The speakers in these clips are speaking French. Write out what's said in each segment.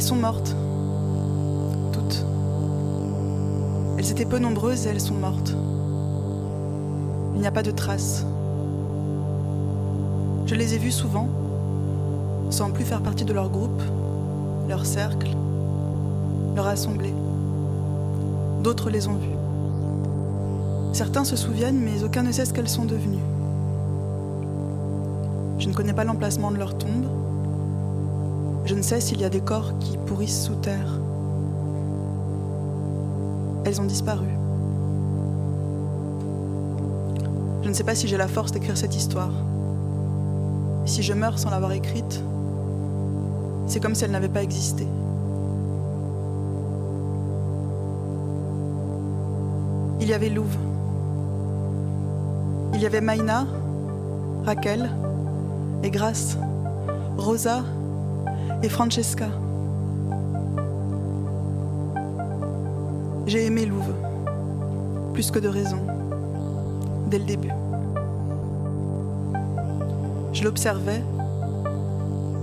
Elles sont mortes. Toutes. Elles étaient peu nombreuses et elles sont mortes. Il n'y a pas de traces. Je les ai vues souvent, sans plus faire partie de leur groupe, leur cercle, leur assemblée. D'autres les ont vues. Certains se souviennent, mais aucun ne sait ce qu'elles sont devenues. Je ne connais pas l'emplacement de leur tombe. Je ne sais s'il y a des corps qui pourrissent sous terre. Elles ont disparu. Je ne sais pas si j'ai la force d'écrire cette histoire. si je meurs sans l'avoir écrite, c'est comme si elle n'avait pas existé. Il y avait Louve. Il y avait Maïna, Raquel et Grace, Rosa et Francesca. J'ai aimé Louve, plus que de raison, dès le début. Je l'observais.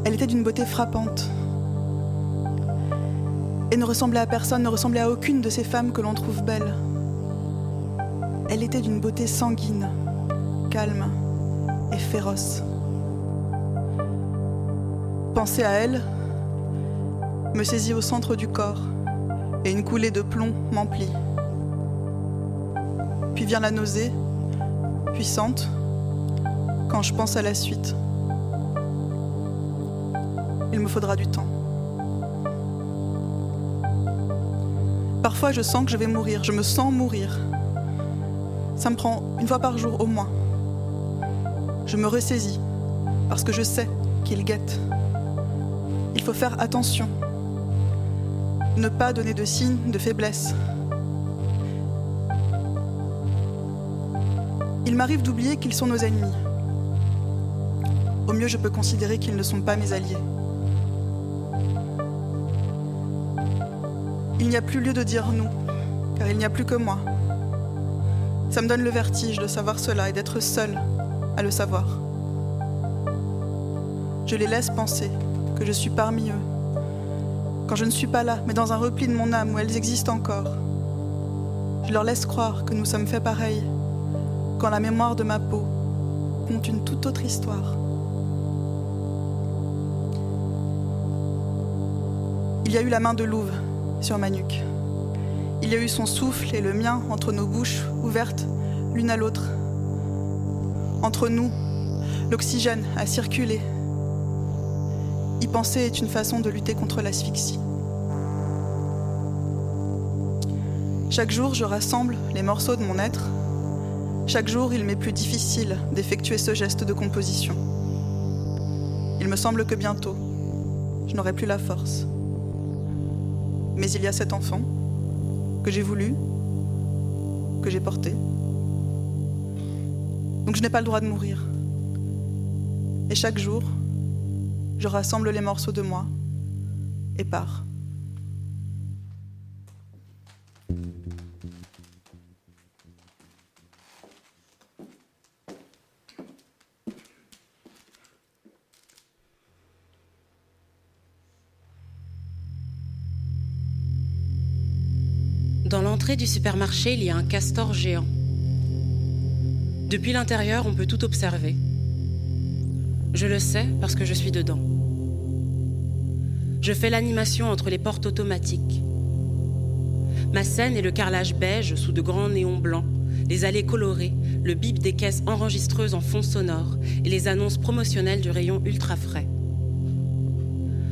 Elle était d'une beauté frappante et ne ressemblait à personne, ne ressemblait à aucune de ces femmes que l'on trouve belles. Elle était d'une beauté sanguine, calme et féroce. Penser à elle me saisit au centre du corps et une coulée de plomb m'emplit. Puis vient la nausée, puissante, quand je pense à la suite. Il me faudra du temps. Parfois, je sens que je vais mourir, je me sens mourir. Ça me prend une fois par jour au moins. Je me ressaisis parce que je sais qu'il guette. Faut faire attention. Ne pas donner de signes de faiblesse. Il m'arrive d'oublier qu'ils sont nos ennemis. Au mieux, je peux considérer qu'ils ne sont pas mes alliés. Il n'y a plus lieu de dire nous, car il n'y a plus que moi. Ça me donne le vertige de savoir cela et d'être seule à le savoir. Je les laisse penser que je suis parmi eux, quand je ne suis pas là, mais dans un repli de mon âme où elles existent encore. Je leur laisse croire que nous sommes faits pareils, quand la mémoire de ma peau compte une toute autre histoire. Il y a eu la main de Louve sur ma nuque. Il y a eu son souffle et le mien entre nos bouches ouvertes l'une à l'autre. Entre nous, l'oxygène a circulé. Y penser est une façon de lutter contre l'asphyxie. Chaque jour, je rassemble les morceaux de mon être. Chaque jour, il m'est plus difficile d'effectuer ce geste de composition. Il me semble que bientôt, je n'aurai plus la force. Mais il y a cet enfant que j'ai voulu, que j'ai porté. Donc je n'ai pas le droit de mourir. Et chaque jour, je rassemble les morceaux de moi et pars. Dans l'entrée du supermarché, il y a un castor géant. Depuis l'intérieur, on peut tout observer. Je le sais parce que je suis dedans. Je fais l'animation entre les portes automatiques. Ma scène est le carrelage beige sous de grands néons blancs, les allées colorées, le bip des caisses enregistreuses en fond sonore et les annonces promotionnelles du rayon ultra frais.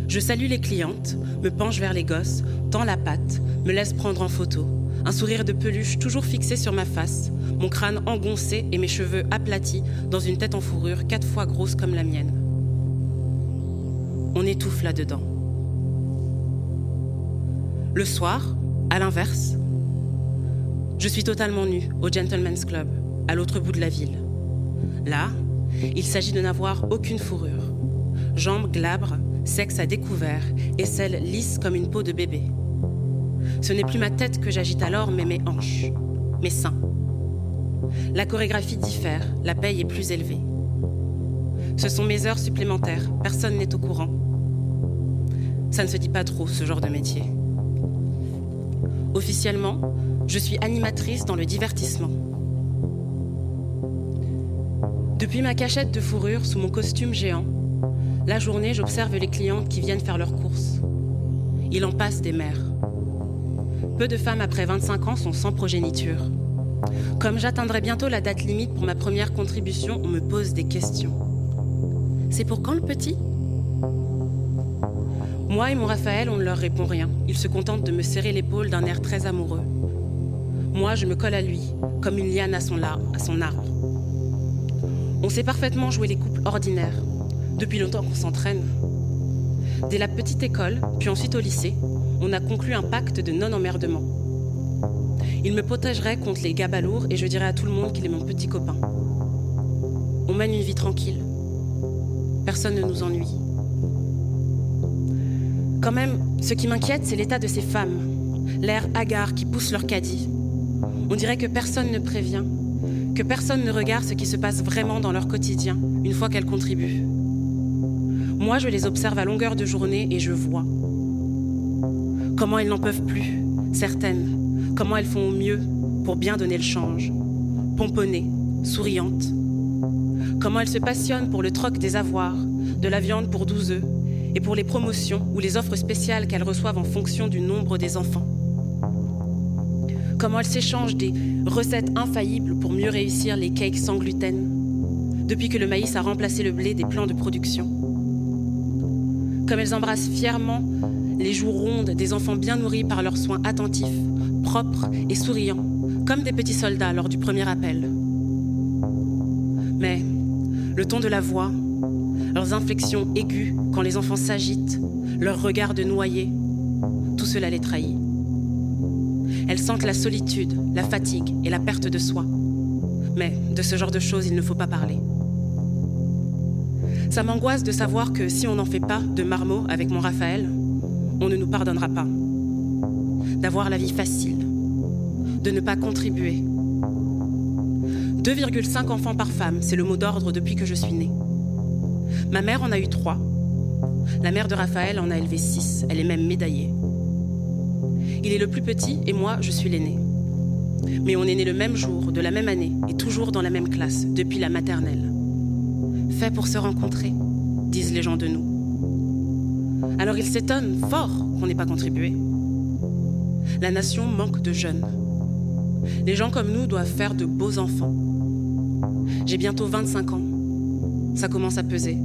Je salue les clientes, me penche vers les gosses, tends la patte, me laisse prendre en photo. Un sourire de peluche toujours fixé sur ma face, mon crâne engoncé et mes cheveux aplatis dans une tête en fourrure quatre fois grosse comme la mienne. On étouffe là-dedans. Le soir, à l'inverse, je suis totalement nue au Gentleman's Club, à l'autre bout de la ville. Là, il s'agit de n'avoir aucune fourrure. Jambes glabres, sexe à découvert, et celle lisse comme une peau de bébé. Ce n'est plus ma tête que j'agite alors, mais mes hanches, mes seins. La chorégraphie diffère, la paye est plus élevée. Ce sont mes heures supplémentaires, personne n'est au courant. Ça ne se dit pas trop, ce genre de métier. Officiellement, je suis animatrice dans le divertissement. Depuis ma cachette de fourrure sous mon costume géant, la journée, j'observe les clientes qui viennent faire leurs courses. Il en passe des mères. Peu de femmes après 25 ans sont sans progéniture. Comme j'atteindrai bientôt la date limite pour ma première contribution, on me pose des questions. C'est pour quand le petit? Moi et mon Raphaël, on ne leur répond rien. Ils se contentent de me serrer l'épaule d'un air très amoureux. Moi, je me colle à lui, comme une liane à son, à son arbre. On sait parfaitement jouer les couples ordinaires, depuis longtemps qu'on s'entraîne. Dès la petite école, puis ensuite au lycée, on a conclu un pacte de non-emmerdement. Il me protégerait contre les gars balourds et je dirais à tout le monde qu'il est mon petit copain. On mène une vie tranquille. Personne ne nous ennuie. Quand même, ce qui m'inquiète, c'est l'état de ces femmes, l'air hagard qui pousse leur caddie. On dirait que personne ne prévient, que personne ne regarde ce qui se passe vraiment dans leur quotidien une fois qu'elles contribuent. Moi, je les observe à longueur de journée et je vois. Comment elles n'en peuvent plus, certaines. Comment elles font au mieux pour bien donner le change. Pomponnées, souriantes. Comment elles se passionnent pour le troc des avoirs, de la viande pour 12 œufs, et pour les promotions ou les offres spéciales qu'elles reçoivent en fonction du nombre des enfants. Comment elles s'échangent des recettes infaillibles pour mieux réussir les cakes sans gluten, depuis que le maïs a remplacé le blé des plans de production. Comme elles embrassent fièrement les joues rondes des enfants bien nourris par leurs soins attentifs, propres et souriants, comme des petits soldats lors du premier appel. Mais le ton de la voix, leurs inflexions aiguës quand les enfants s'agitent, leur regard de noyer, tout cela les trahit. Elles sentent la solitude, la fatigue et la perte de soi. Mais de ce genre de choses, il ne faut pas parler. Ça m'angoisse de savoir que si on n'en fait pas de marmot avec mon Raphaël, on ne nous pardonnera pas. D'avoir la vie facile, de ne pas contribuer. 2,5 enfants par femme, c'est le mot d'ordre depuis que je suis née. Ma mère en a eu trois. La mère de Raphaël en a élevé six. Elle est même médaillée. Il est le plus petit et moi, je suis l'aîné. Mais on est né le même jour, de la même année et toujours dans la même classe, depuis la maternelle. Fait pour se rencontrer, disent les gens de nous. Alors ils s'étonnent fort qu'on n'ait pas contribué. La nation manque de jeunes. Les gens comme nous doivent faire de beaux enfants. J'ai bientôt 25 ans. Ça commence à peser.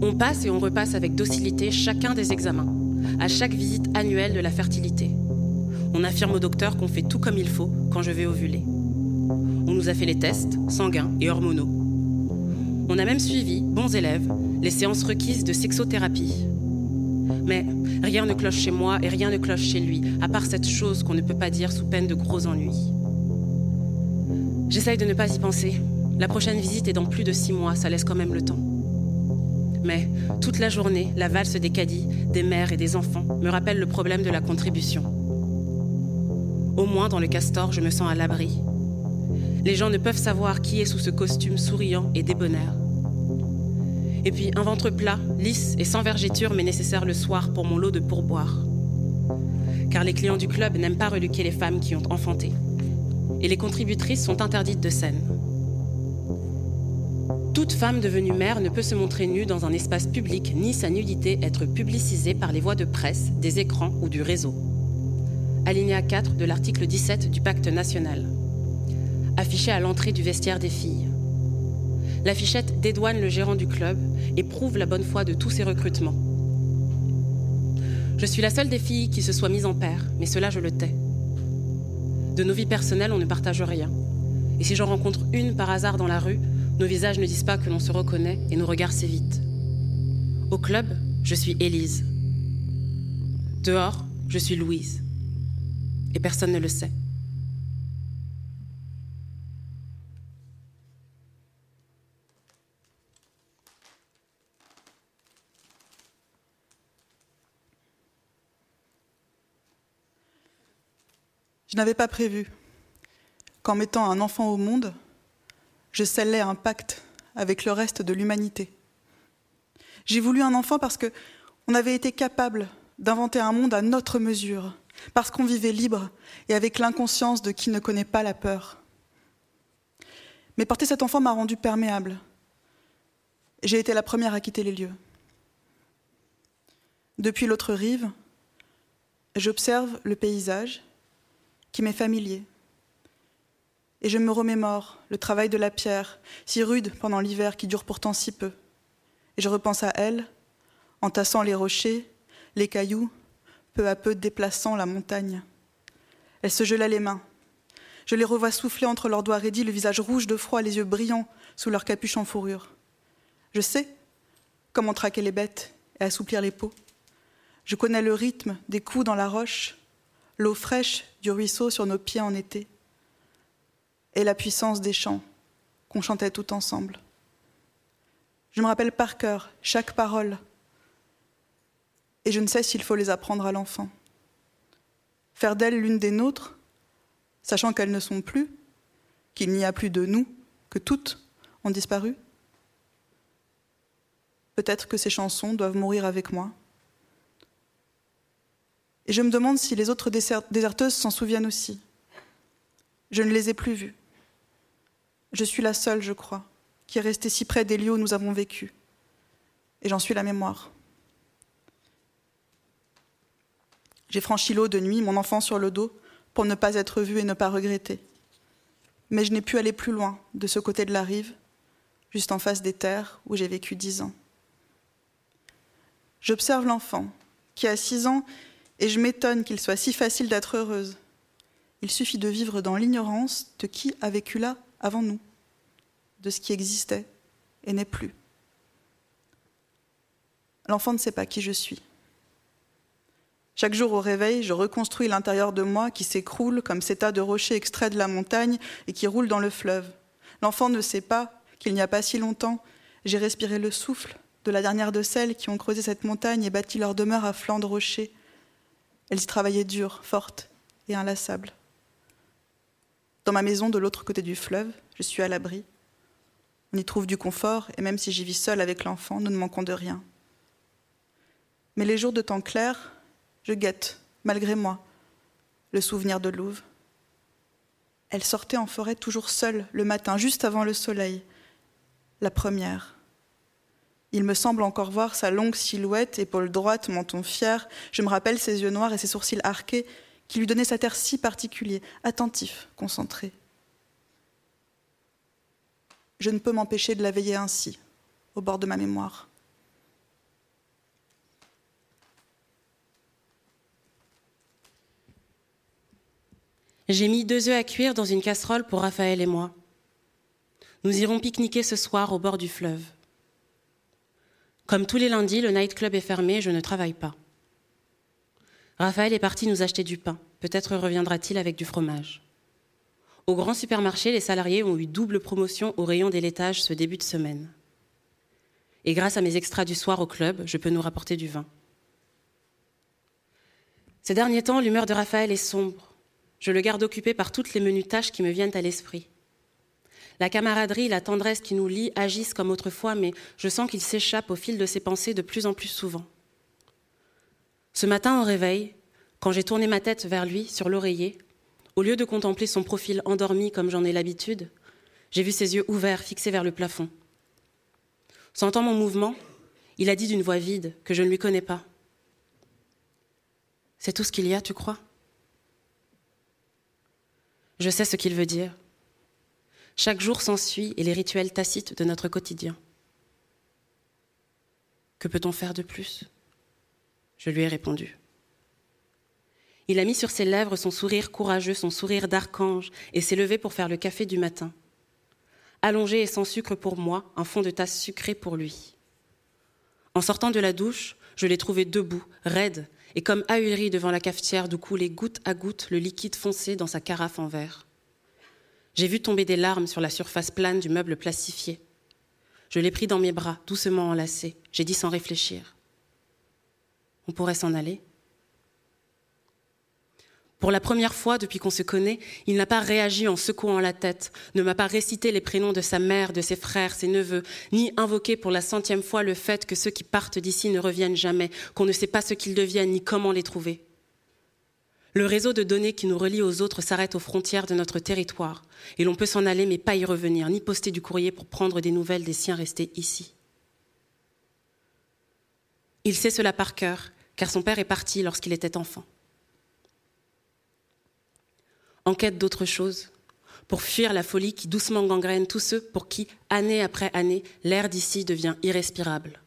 On passe et on repasse avec docilité chacun des examens, à chaque visite annuelle de la fertilité. On affirme au docteur qu'on fait tout comme il faut quand je vais ovuler. On nous a fait les tests sanguins et hormonaux. On a même suivi, bons élèves, les séances requises de sexothérapie. Mais rien ne cloche chez moi et rien ne cloche chez lui, à part cette chose qu'on ne peut pas dire sous peine de gros ennuis. J'essaye de ne pas y penser. La prochaine visite est dans plus de six mois, ça laisse quand même le temps. Mais toute la journée, la valse des caddies, des mères et des enfants me rappelle le problème de la contribution. Au moins dans le castor, je me sens à l'abri. Les gens ne peuvent savoir qui est sous ce costume souriant et débonnaire. Et puis un ventre plat, lisse et sans vergéture m'est nécessaire le soir pour mon lot de pourboire. Car les clients du club n'aiment pas reluquer les femmes qui ont enfanté. Et les contributrices sont interdites de scène. Toute femme devenue mère ne peut se montrer nue dans un espace public ni sa nudité être publicisée par les voies de presse, des écrans ou du réseau. Alinéa 4 de l'article 17 du pacte national. Affiché à l'entrée du vestiaire des filles. L'affichette dédouane le gérant du club et prouve la bonne foi de tous ses recrutements. Je suis la seule des filles qui se soit mise en paire, mais cela je le tais. De nos vies personnelles, on ne partage rien. Et si j'en rencontre une par hasard dans la rue, nos visages ne disent pas que l'on se reconnaît et nos regards s'évitent. Au club, je suis Élise. Dehors, je suis Louise. Et personne ne le sait. Je n'avais pas prévu qu'en mettant un enfant au monde, je scellais un pacte avec le reste de l'humanité. J'ai voulu un enfant parce que on avait été capable d'inventer un monde à notre mesure, parce qu'on vivait libre et avec l'inconscience de qui ne connaît pas la peur. Mais porter cet enfant m'a rendu perméable. J'ai été la première à quitter les lieux. Depuis l'autre rive, j'observe le paysage qui m'est familier. Et je me remémore le travail de la pierre, si rude pendant l'hiver qui dure pourtant si peu. Et je repense à elle, entassant les rochers, les cailloux, peu à peu déplaçant la montagne. Elle se gelait les mains. Je les revois souffler entre leurs doigts raidis, le visage rouge de froid, les yeux brillants sous leur capuche en fourrure. Je sais comment traquer les bêtes et assouplir les peaux. Je connais le rythme des coups dans la roche, l'eau fraîche du ruisseau sur nos pieds en été, et la puissance des chants qu'on chantait tout ensemble. Je me rappelle par cœur chaque parole, et je ne sais s'il faut les apprendre à l'enfant. Faire d'elle l'une des nôtres, sachant qu'elles ne sont plus, qu'il n'y a plus de nous, que toutes ont disparu. Peut-être que ces chansons doivent mourir avec moi. Et je me demande si les autres déserteuses s'en souviennent aussi. Je ne les ai plus vues. Je suis la seule, je crois, qui est restée si près des lieux où nous avons vécu. Et j'en suis la mémoire. J'ai franchi l'eau de nuit, mon enfant sur le dos, pour ne pas être vue et ne pas regretter. Mais je n'ai pu aller plus loin, de ce côté de la rive, juste en face des terres où j'ai vécu dix ans. J'observe l'enfant, qui a six ans et je m'étonne qu'il soit si facile d'être heureuse. Il suffit de vivre dans l'ignorance de qui a vécu là avant nous, de ce qui existait et n'est plus. L'enfant ne sait pas qui je suis. Chaque jour au réveil, je reconstruis l'intérieur de moi qui s'écroule comme ces tas de rochers extraits de la montagne et qui roulent dans le fleuve. L'enfant ne sait pas qu'il n'y a pas si longtemps, j'ai respiré le souffle de la dernière de celles qui ont creusé cette montagne et bâti leur demeure à flanc de rochers elles y travaillaient dur, forte et inlassable. Dans ma maison de l'autre côté du fleuve, je suis à l'abri. On y trouve du confort, et même si j'y vis seule avec l'enfant, nous ne manquons de rien. Mais les jours de temps clair, je guette, malgré moi, le souvenir de Louve. Elle sortait en forêt toujours seule le matin, juste avant le soleil, la première. Il me semble encore voir sa longue silhouette, épaule droite, menton fier. Je me rappelle ses yeux noirs et ses sourcils arqués qui lui donnaient cet air si particulier, attentif, concentré. Je ne peux m'empêcher de la veiller ainsi, au bord de ma mémoire. J'ai mis deux œufs à cuire dans une casserole pour Raphaël et moi. Nous irons pique-niquer ce soir au bord du fleuve. Comme tous les lundis, le nightclub est fermé et je ne travaille pas. Raphaël est parti nous acheter du pain. Peut-être reviendra-t-il avec du fromage. Au grand supermarché, les salariés ont eu double promotion au rayon des laitages ce début de semaine. Et grâce à mes extras du soir au club, je peux nous rapporter du vin. Ces derniers temps, l'humeur de Raphaël est sombre. Je le garde occupé par toutes les menues tâches qui me viennent à l'esprit. La camaraderie, la tendresse qui nous lie agissent comme autrefois, mais je sens qu'il s'échappe au fil de ses pensées de plus en plus souvent. Ce matin au réveil, quand j'ai tourné ma tête vers lui sur l'oreiller, au lieu de contempler son profil endormi comme j'en ai l'habitude, j'ai vu ses yeux ouverts fixés vers le plafond. Sentant mon mouvement, il a dit d'une voix vide que je ne lui connais pas. C'est tout ce qu'il y a, tu crois? Je sais ce qu'il veut dire. Chaque jour s'ensuit et les rituels tacites de notre quotidien. Que peut-on faire de plus? Je lui ai répondu. Il a mis sur ses lèvres son sourire courageux, son sourire d'archange, et s'est levé pour faire le café du matin. Allongé et sans sucre pour moi, un fond de tasse sucré pour lui. En sortant de la douche, je l'ai trouvé debout, raide, et comme ahuri devant la cafetière d'où coulait goutte à goutte le liquide foncé dans sa carafe en verre. J'ai vu tomber des larmes sur la surface plane du meuble plastifié. Je l'ai pris dans mes bras, doucement enlacé. J'ai dit sans réfléchir. On pourrait s'en aller? Pour la première fois depuis qu'on se connaît, il n'a pas réagi en secouant la tête, ne m'a pas récité les prénoms de sa mère, de ses frères, ses neveux, ni invoqué pour la centième fois le fait que ceux qui partent d'ici ne reviennent jamais, qu'on ne sait pas ce qu'ils deviennent ni comment les trouver. Le réseau de données qui nous relie aux autres s'arrête aux frontières de notre territoire, et l'on peut s'en aller mais pas y revenir, ni poster du courrier pour prendre des nouvelles des siens restés ici. Il sait cela par cœur, car son père est parti lorsqu'il était enfant en quête d'autre chose, pour fuir la folie qui doucement gangrène tous ceux pour qui, année après année, l'air d'ici devient irrespirable.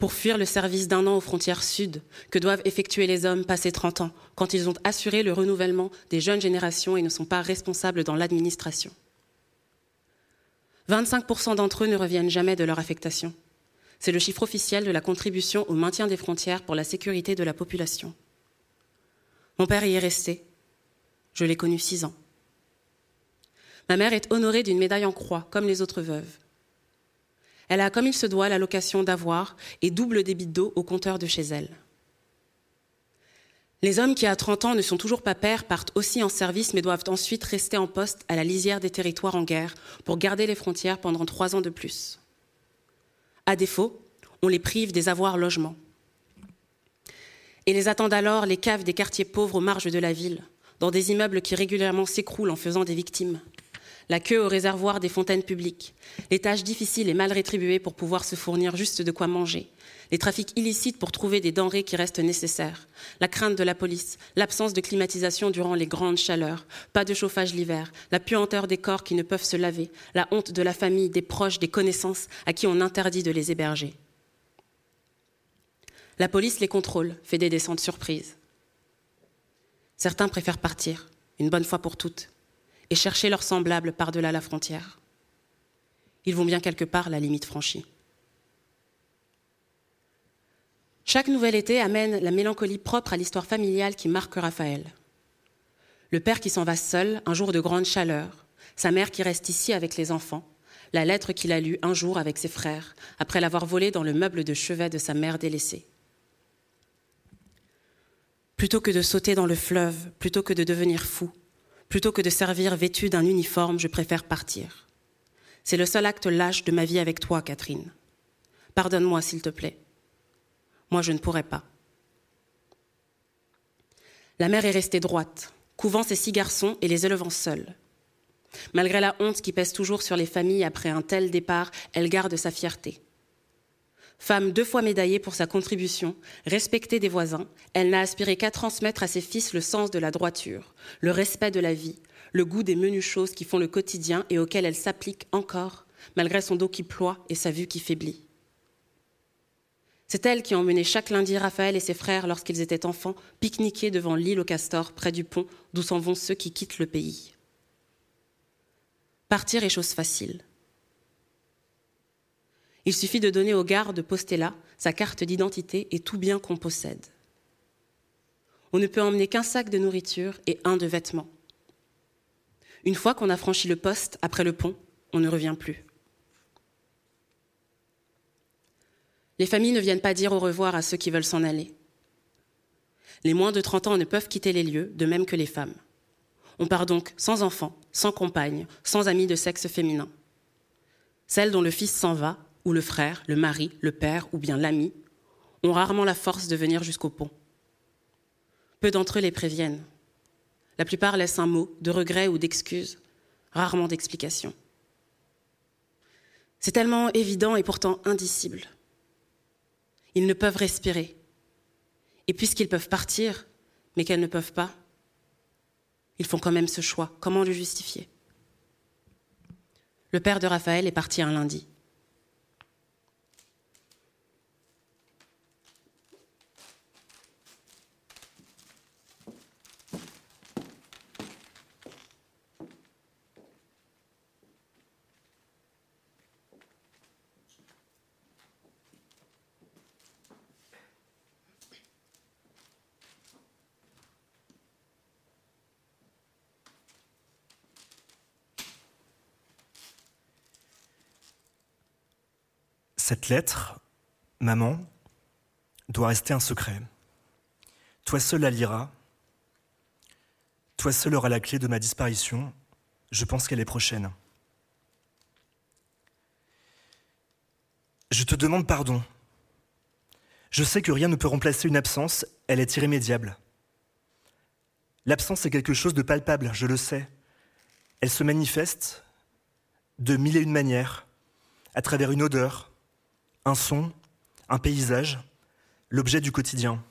Pour fuir le service d'un an aux frontières sud que doivent effectuer les hommes passés 30 ans, quand ils ont assuré le renouvellement des jeunes générations et ne sont pas responsables dans l'administration. 25% d'entre eux ne reviennent jamais de leur affectation. C'est le chiffre officiel de la contribution au maintien des frontières pour la sécurité de la population. Mon père y est resté, je l'ai connue six ans. Ma mère est honorée d'une médaille en croix, comme les autres veuves. Elle a, comme il se doit, l'allocation d'avoir et double débit d'eau au compteur de chez elle. Les hommes qui, à 30 ans, ne sont toujours pas pères partent aussi en service, mais doivent ensuite rester en poste à la lisière des territoires en guerre pour garder les frontières pendant trois ans de plus. À défaut, on les prive des avoirs logements. Et les attendent alors les caves des quartiers pauvres aux marges de la ville, dans des immeubles qui régulièrement s'écroulent en faisant des victimes, la queue au réservoir des fontaines publiques, les tâches difficiles et mal rétribuées pour pouvoir se fournir juste de quoi manger, les trafics illicites pour trouver des denrées qui restent nécessaires, la crainte de la police, l'absence de climatisation durant les grandes chaleurs, pas de chauffage l'hiver, la puanteur des corps qui ne peuvent se laver, la honte de la famille, des proches, des connaissances à qui on interdit de les héberger. La police les contrôle, fait des descentes surprises. Certains préfèrent partir, une bonne fois pour toutes, et chercher leurs semblables par-delà la frontière. Ils vont bien quelque part, la limite franchie. Chaque nouvel été amène la mélancolie propre à l'histoire familiale qui marque Raphaël. Le père qui s'en va seul, un jour de grande chaleur, sa mère qui reste ici avec les enfants, la lettre qu'il a lue un jour avec ses frères, après l'avoir volée dans le meuble de chevet de sa mère délaissée. Plutôt que de sauter dans le fleuve, plutôt que de devenir fou, plutôt que de servir vêtu d'un uniforme, je préfère partir. C'est le seul acte lâche de ma vie avec toi, Catherine. Pardonne-moi, s'il te plaît. Moi, je ne pourrais pas. La mère est restée droite, couvant ses six garçons et les élevant seuls. Malgré la honte qui pèse toujours sur les familles après un tel départ, elle garde sa fierté. Femme deux fois médaillée pour sa contribution, respectée des voisins, elle n'a aspiré qu'à transmettre à ses fils le sens de la droiture, le respect de la vie, le goût des menues choses qui font le quotidien et auxquelles elle s'applique encore, malgré son dos qui ploie et sa vue qui faiblit. C'est elle qui a emmené chaque lundi Raphaël et ses frères, lorsqu'ils étaient enfants, pique-niquer devant l'île au castor, près du pont, d'où s'en vont ceux qui quittent le pays. Partir est chose facile. Il suffit de donner au garde là sa carte d'identité et tout bien qu'on possède. On ne peut emmener qu'un sac de nourriture et un de vêtements. Une fois qu'on a franchi le poste, après le pont, on ne revient plus. Les familles ne viennent pas dire au revoir à ceux qui veulent s'en aller. Les moins de 30 ans ne peuvent quitter les lieux, de même que les femmes. On part donc sans enfants, sans compagne, sans amis de sexe féminin. Celles dont le fils s'en va ou le frère, le mari, le père ou bien l'ami ont rarement la force de venir jusqu'au pont. Peu d'entre eux les préviennent. La plupart laissent un mot de regret ou d'excuse, rarement d'explication. C'est tellement évident et pourtant indicible. Ils ne peuvent respirer. Et puisqu'ils peuvent partir, mais qu'elles ne peuvent pas, ils font quand même ce choix. Comment le justifier? Le père de Raphaël est parti un lundi. Cette lettre, maman, doit rester un secret. Toi seul la liras, Toi seul auras la clé de ma disparition. Je pense qu'elle est prochaine. Je te demande pardon. Je sais que rien ne peut remplacer une absence, elle est irrémédiable. L'absence est quelque chose de palpable, je le sais. Elle se manifeste de mille et une manières, à travers une odeur, un son, un paysage, l'objet du quotidien.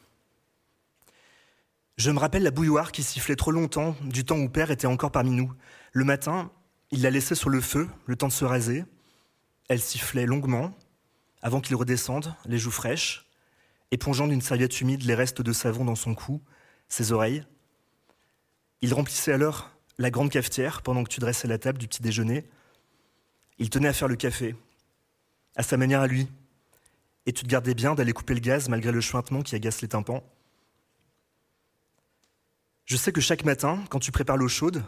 Je me rappelle la bouilloire qui sifflait trop longtemps, du temps où Père était encore parmi nous. Le matin, il la laissait sur le feu, le temps de se raser. Elle sifflait longuement, avant qu'il redescende, les joues fraîches, épongeant d'une serviette humide les restes de savon dans son cou, ses oreilles. Il remplissait alors la grande cafetière pendant que tu dressais la table du petit déjeuner. Il tenait à faire le café, à sa manière à lui, et tu te gardais bien d'aller couper le gaz malgré le chuintement qui agace les tympans? Je sais que chaque matin, quand tu prépares l'eau chaude,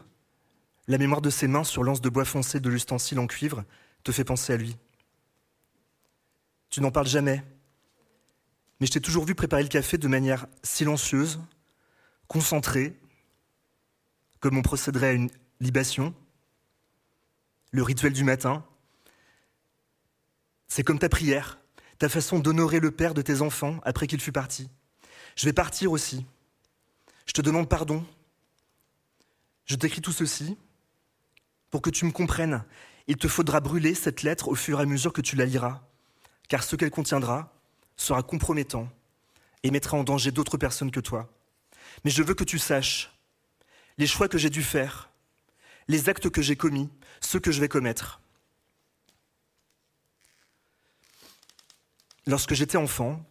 la mémoire de ses mains sur l'anse de bois foncé de l'ustensile en cuivre te fait penser à lui. Tu n'en parles jamais, mais je t'ai toujours vu préparer le café de manière silencieuse, concentrée, comme on procéderait à une libation, le rituel du matin. C'est comme ta prière, ta façon d'honorer le père de tes enfants après qu'il fut parti. Je vais partir aussi. Je te demande pardon. Je t'écris tout ceci pour que tu me comprennes. Il te faudra brûler cette lettre au fur et à mesure que tu la liras, car ce qu'elle contiendra sera compromettant et mettra en danger d'autres personnes que toi. Mais je veux que tu saches les choix que j'ai dû faire, les actes que j'ai commis, ceux que je vais commettre. Lorsque j'étais enfant,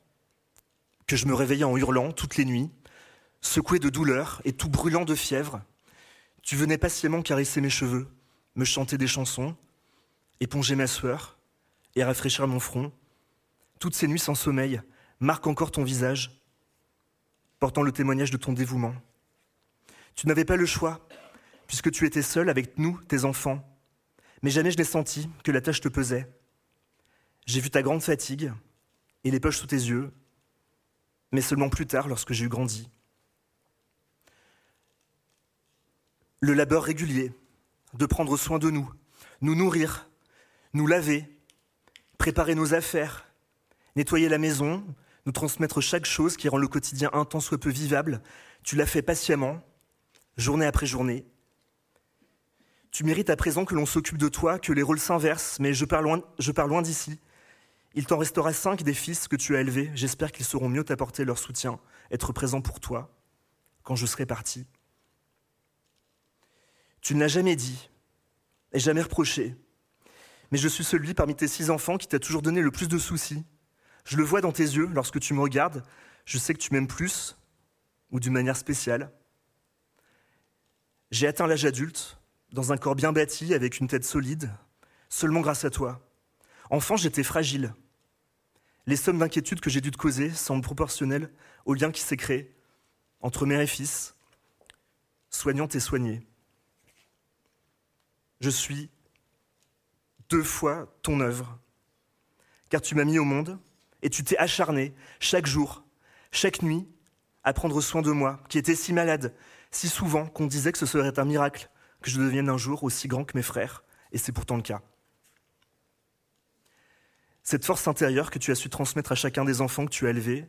que je me réveillais en hurlant toutes les nuits, secoué de douleur et tout brûlant de fièvre, tu venais patiemment caresser mes cheveux, me chanter des chansons, éponger ma sueur et rafraîchir mon front. Toutes ces nuits sans sommeil marquent encore ton visage, portant le témoignage de ton dévouement. Tu n'avais pas le choix, puisque tu étais seul avec nous, tes enfants. Mais jamais je n'ai senti que la tâche te pesait. J'ai vu ta grande fatigue et les poches sous tes yeux, mais seulement plus tard lorsque j'ai eu grandi. le labeur régulier, de prendre soin de nous, nous nourrir, nous laver, préparer nos affaires, nettoyer la maison, nous transmettre chaque chose qui rend le quotidien un tant soit peu vivable, tu l'as fait patiemment, journée après journée. Tu mérites à présent que l'on s'occupe de toi, que les rôles s'inversent, mais je pars loin, je pars loin d'ici. Il t'en restera cinq des fils que tu as élevés. J'espère qu'ils sauront mieux t'apporter leur soutien, être présents pour toi quand je serai parti. Tu ne l'as jamais dit et jamais reproché. Mais je suis celui parmi tes six enfants qui t'a toujours donné le plus de soucis. Je le vois dans tes yeux lorsque tu me regardes. Je sais que tu m'aimes plus ou d'une manière spéciale. J'ai atteint l'âge adulte, dans un corps bien bâti, avec une tête solide, seulement grâce à toi. Enfant, j'étais fragile. Les sommes d'inquiétude que j'ai dû te causer semblent proportionnelles au lien qui s'est créé entre mère et fils, soignante et soignée je suis deux fois ton œuvre, car tu m'as mis au monde et tu t'es acharné chaque jour, chaque nuit, à prendre soin de moi, qui était si malade, si souvent qu'on disait que ce serait un miracle que je devienne un jour aussi grand que mes frères, et c'est pourtant le cas. Cette force intérieure que tu as su transmettre à chacun des enfants que tu as élevés,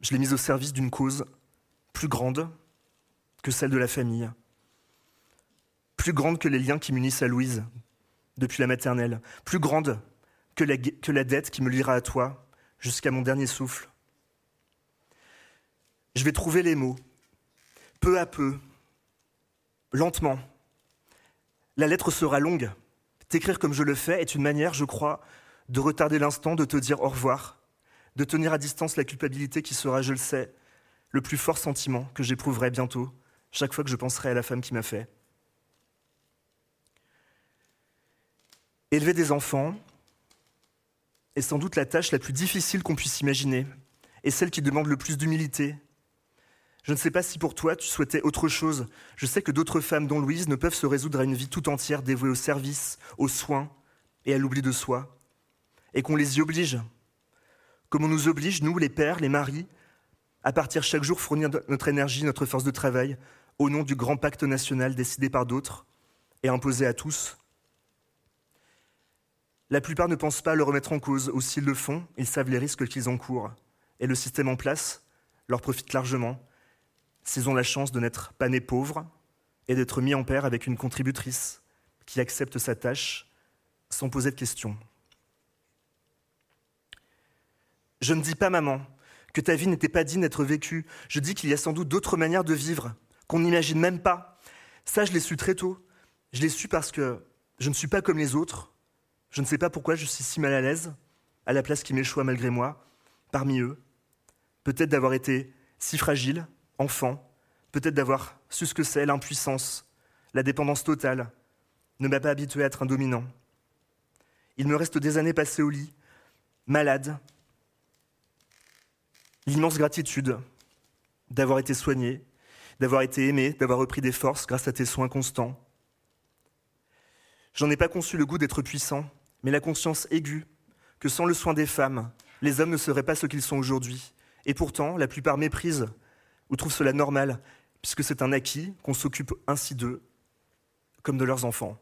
je l'ai mise au service d'une cause plus grande que celle de la famille, plus grande que les liens qui m'unissent à Louise depuis la maternelle, plus grande que la, que la dette qui me liera à toi jusqu'à mon dernier souffle. Je vais trouver les mots, peu à peu, lentement. La lettre sera longue. T'écrire comme je le fais est une manière, je crois, de retarder l'instant, de te dire au revoir, de tenir à distance la culpabilité qui sera, je le sais, le plus fort sentiment que j'éprouverai bientôt, chaque fois que je penserai à la femme qui m'a fait. Élever des enfants est sans doute la tâche la plus difficile qu'on puisse imaginer, et celle qui demande le plus d'humilité. Je ne sais pas si pour toi tu souhaitais autre chose. Je sais que d'autres femmes, dont Louise, ne peuvent se résoudre à une vie tout entière dévouée au service, aux soins et à l'oubli de soi, et qu'on les y oblige. Comme on nous oblige, nous, les pères, les maris, à partir chaque jour fournir notre énergie, notre force de travail, au nom du grand pacte national décidé par d'autres et imposé à tous. La plupart ne pensent pas le remettre en cause, ou s'ils le font, ils savent les risques qu'ils encourent. Et le système en place leur profite largement s'ils ont la chance de n'être pas nés pauvres et d'être mis en paire avec une contributrice qui accepte sa tâche sans poser de questions. Je ne dis pas, maman, que ta vie n'était pas digne d'être vécue. Je dis qu'il y a sans doute d'autres manières de vivre qu'on n'imagine même pas. Ça, je l'ai su très tôt. Je l'ai su parce que je ne suis pas comme les autres. Je ne sais pas pourquoi je suis si mal à l'aise, à la place qui m'échoue malgré moi, parmi eux. Peut-être d'avoir été si fragile, enfant, peut-être d'avoir su ce que c'est l'impuissance, la dépendance totale, ne m'a pas habitué à être un dominant. Il me reste des années passées au lit, malade, l'immense gratitude d'avoir été soigné, d'avoir été aimé, d'avoir repris des forces grâce à tes soins constants. J'en ai pas conçu le goût d'être puissant, mais la conscience aiguë que sans le soin des femmes, les hommes ne seraient pas ce qu'ils sont aujourd'hui. Et pourtant, la plupart méprisent ou trouvent cela normal, puisque c'est un acquis qu'on s'occupe ainsi d'eux, comme de leurs enfants.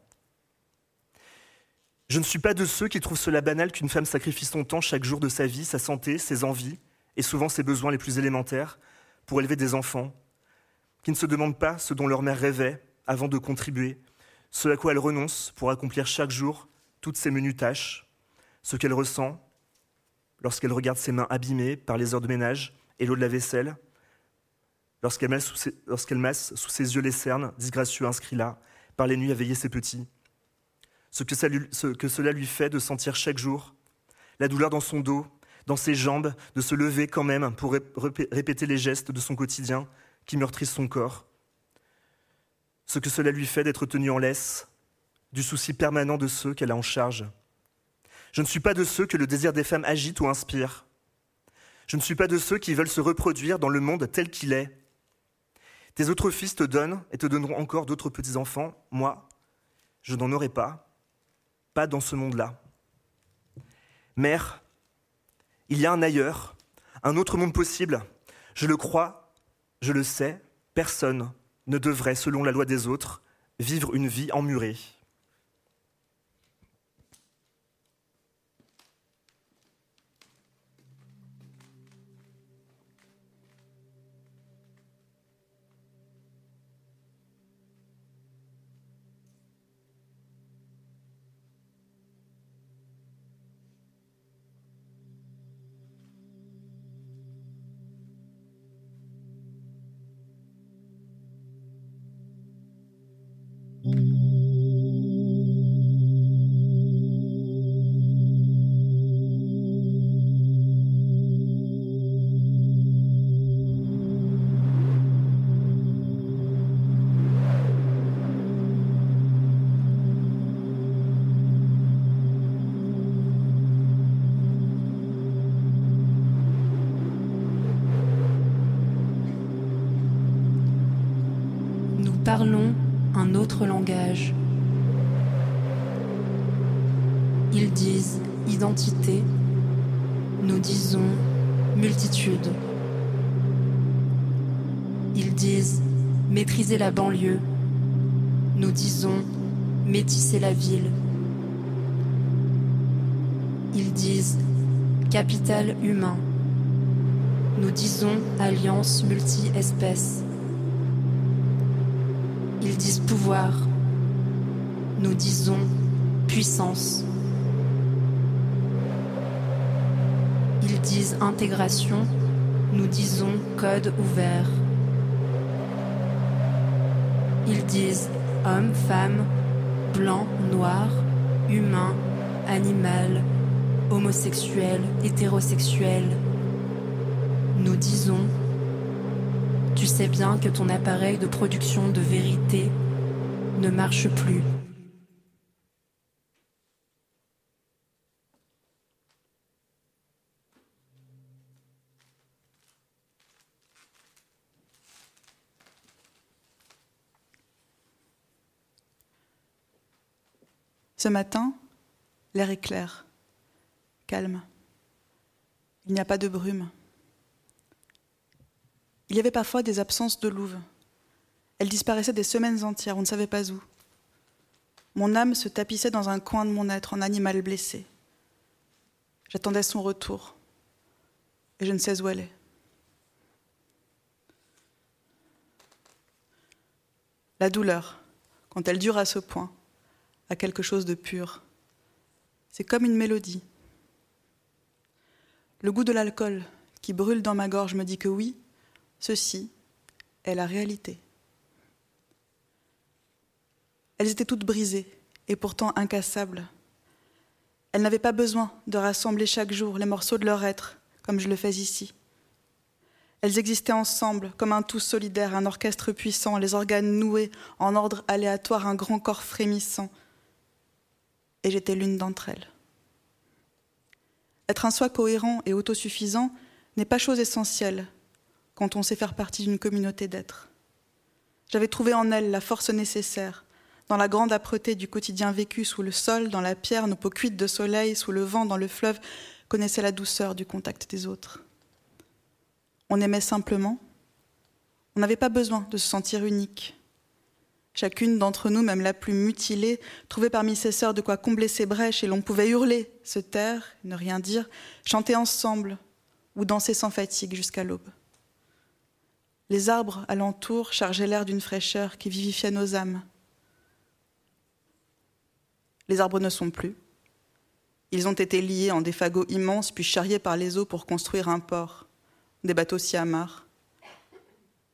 Je ne suis pas de ceux qui trouvent cela banal qu'une femme sacrifie son temps chaque jour de sa vie, sa santé, ses envies, et souvent ses besoins les plus élémentaires, pour élever des enfants, qui ne se demandent pas ce dont leur mère rêvait avant de contribuer, ce à quoi elle renonce pour accomplir chaque jour toutes ces menues tâches, ce qu'elle ressent lorsqu'elle regarde ses mains abîmées par les heures de ménage et l'eau de la vaisselle, lorsqu'elle masse, sous ses yeux les cernes, disgracieux inscrits là, par les nuits à veiller ses petits, ce que cela lui fait de sentir chaque jour la douleur dans son dos, dans ses jambes, de se lever quand même pour répéter les gestes de son quotidien qui meurtrissent son corps, ce que cela lui fait d'être tenue en laisse, du souci permanent de ceux qu'elle a en charge. Je ne suis pas de ceux que le désir des femmes agite ou inspire. Je ne suis pas de ceux qui veulent se reproduire dans le monde tel qu'il est. Tes autres fils te donnent et te donneront encore d'autres petits-enfants. Moi, je n'en aurai pas. Pas dans ce monde-là. Mère, il y a un ailleurs, un autre monde possible. Je le crois, je le sais, personne ne devrait, selon la loi des autres, vivre une vie emmurée. Multi-espèces. Ils disent pouvoir. Nous disons puissance. Ils disent intégration. Nous disons code ouvert. Ils disent homme, femme, blanc, noir, humain, animal, homosexuel, hétérosexuel. Nous disons tu sais bien que ton appareil de production de vérité ne marche plus. Ce matin, l'air est clair, calme. Il n'y a pas de brume. Il y avait parfois des absences de louve, Elle disparaissait des semaines entières, on ne savait pas où. Mon âme se tapissait dans un coin de mon être en animal blessé. J'attendais son retour, et je ne sais où elle est. La douleur, quand elle dure à ce point, a quelque chose de pur. C'est comme une mélodie. Le goût de l'alcool qui brûle dans ma gorge me dit que oui, ceci est la réalité. Elles étaient toutes brisées et pourtant incassables. Elles n'avaient pas besoin de rassembler chaque jour les morceaux de leur être, comme je le fais ici. Elles existaient ensemble, comme un tout solidaire, un orchestre puissant, les organes noués, en ordre aléatoire, un grand corps frémissant. Et j'étais l'une d'entre elles. Être un soi cohérent et autosuffisant n'est pas chose essentielle quand on sait faire partie d'une communauté d'êtres. J'avais trouvé en elles la force nécessaire, dans la grande âpreté du quotidien vécu sous le sol, dans la pierre, nos peaux cuites de soleil, sous le vent, dans le fleuve, connaissaient la douceur du contact des autres. On aimait simplement. On n'avait pas besoin de se sentir unique. Chacune d'entre nous, même la plus mutilée, trouvait parmi ses sœurs de quoi combler ses brèches et l'on pouvait hurler, se taire, ne rien dire, chanter ensemble ou danser sans fatigue jusqu'à l'aube. Les arbres alentour chargeaient l'air d'une fraîcheur qui vivifiait nos âmes. Les arbres ne sont plus. Ils ont été liés en des fagots immenses puis charriés par les eaux pour construire un port des bateaux si amarres.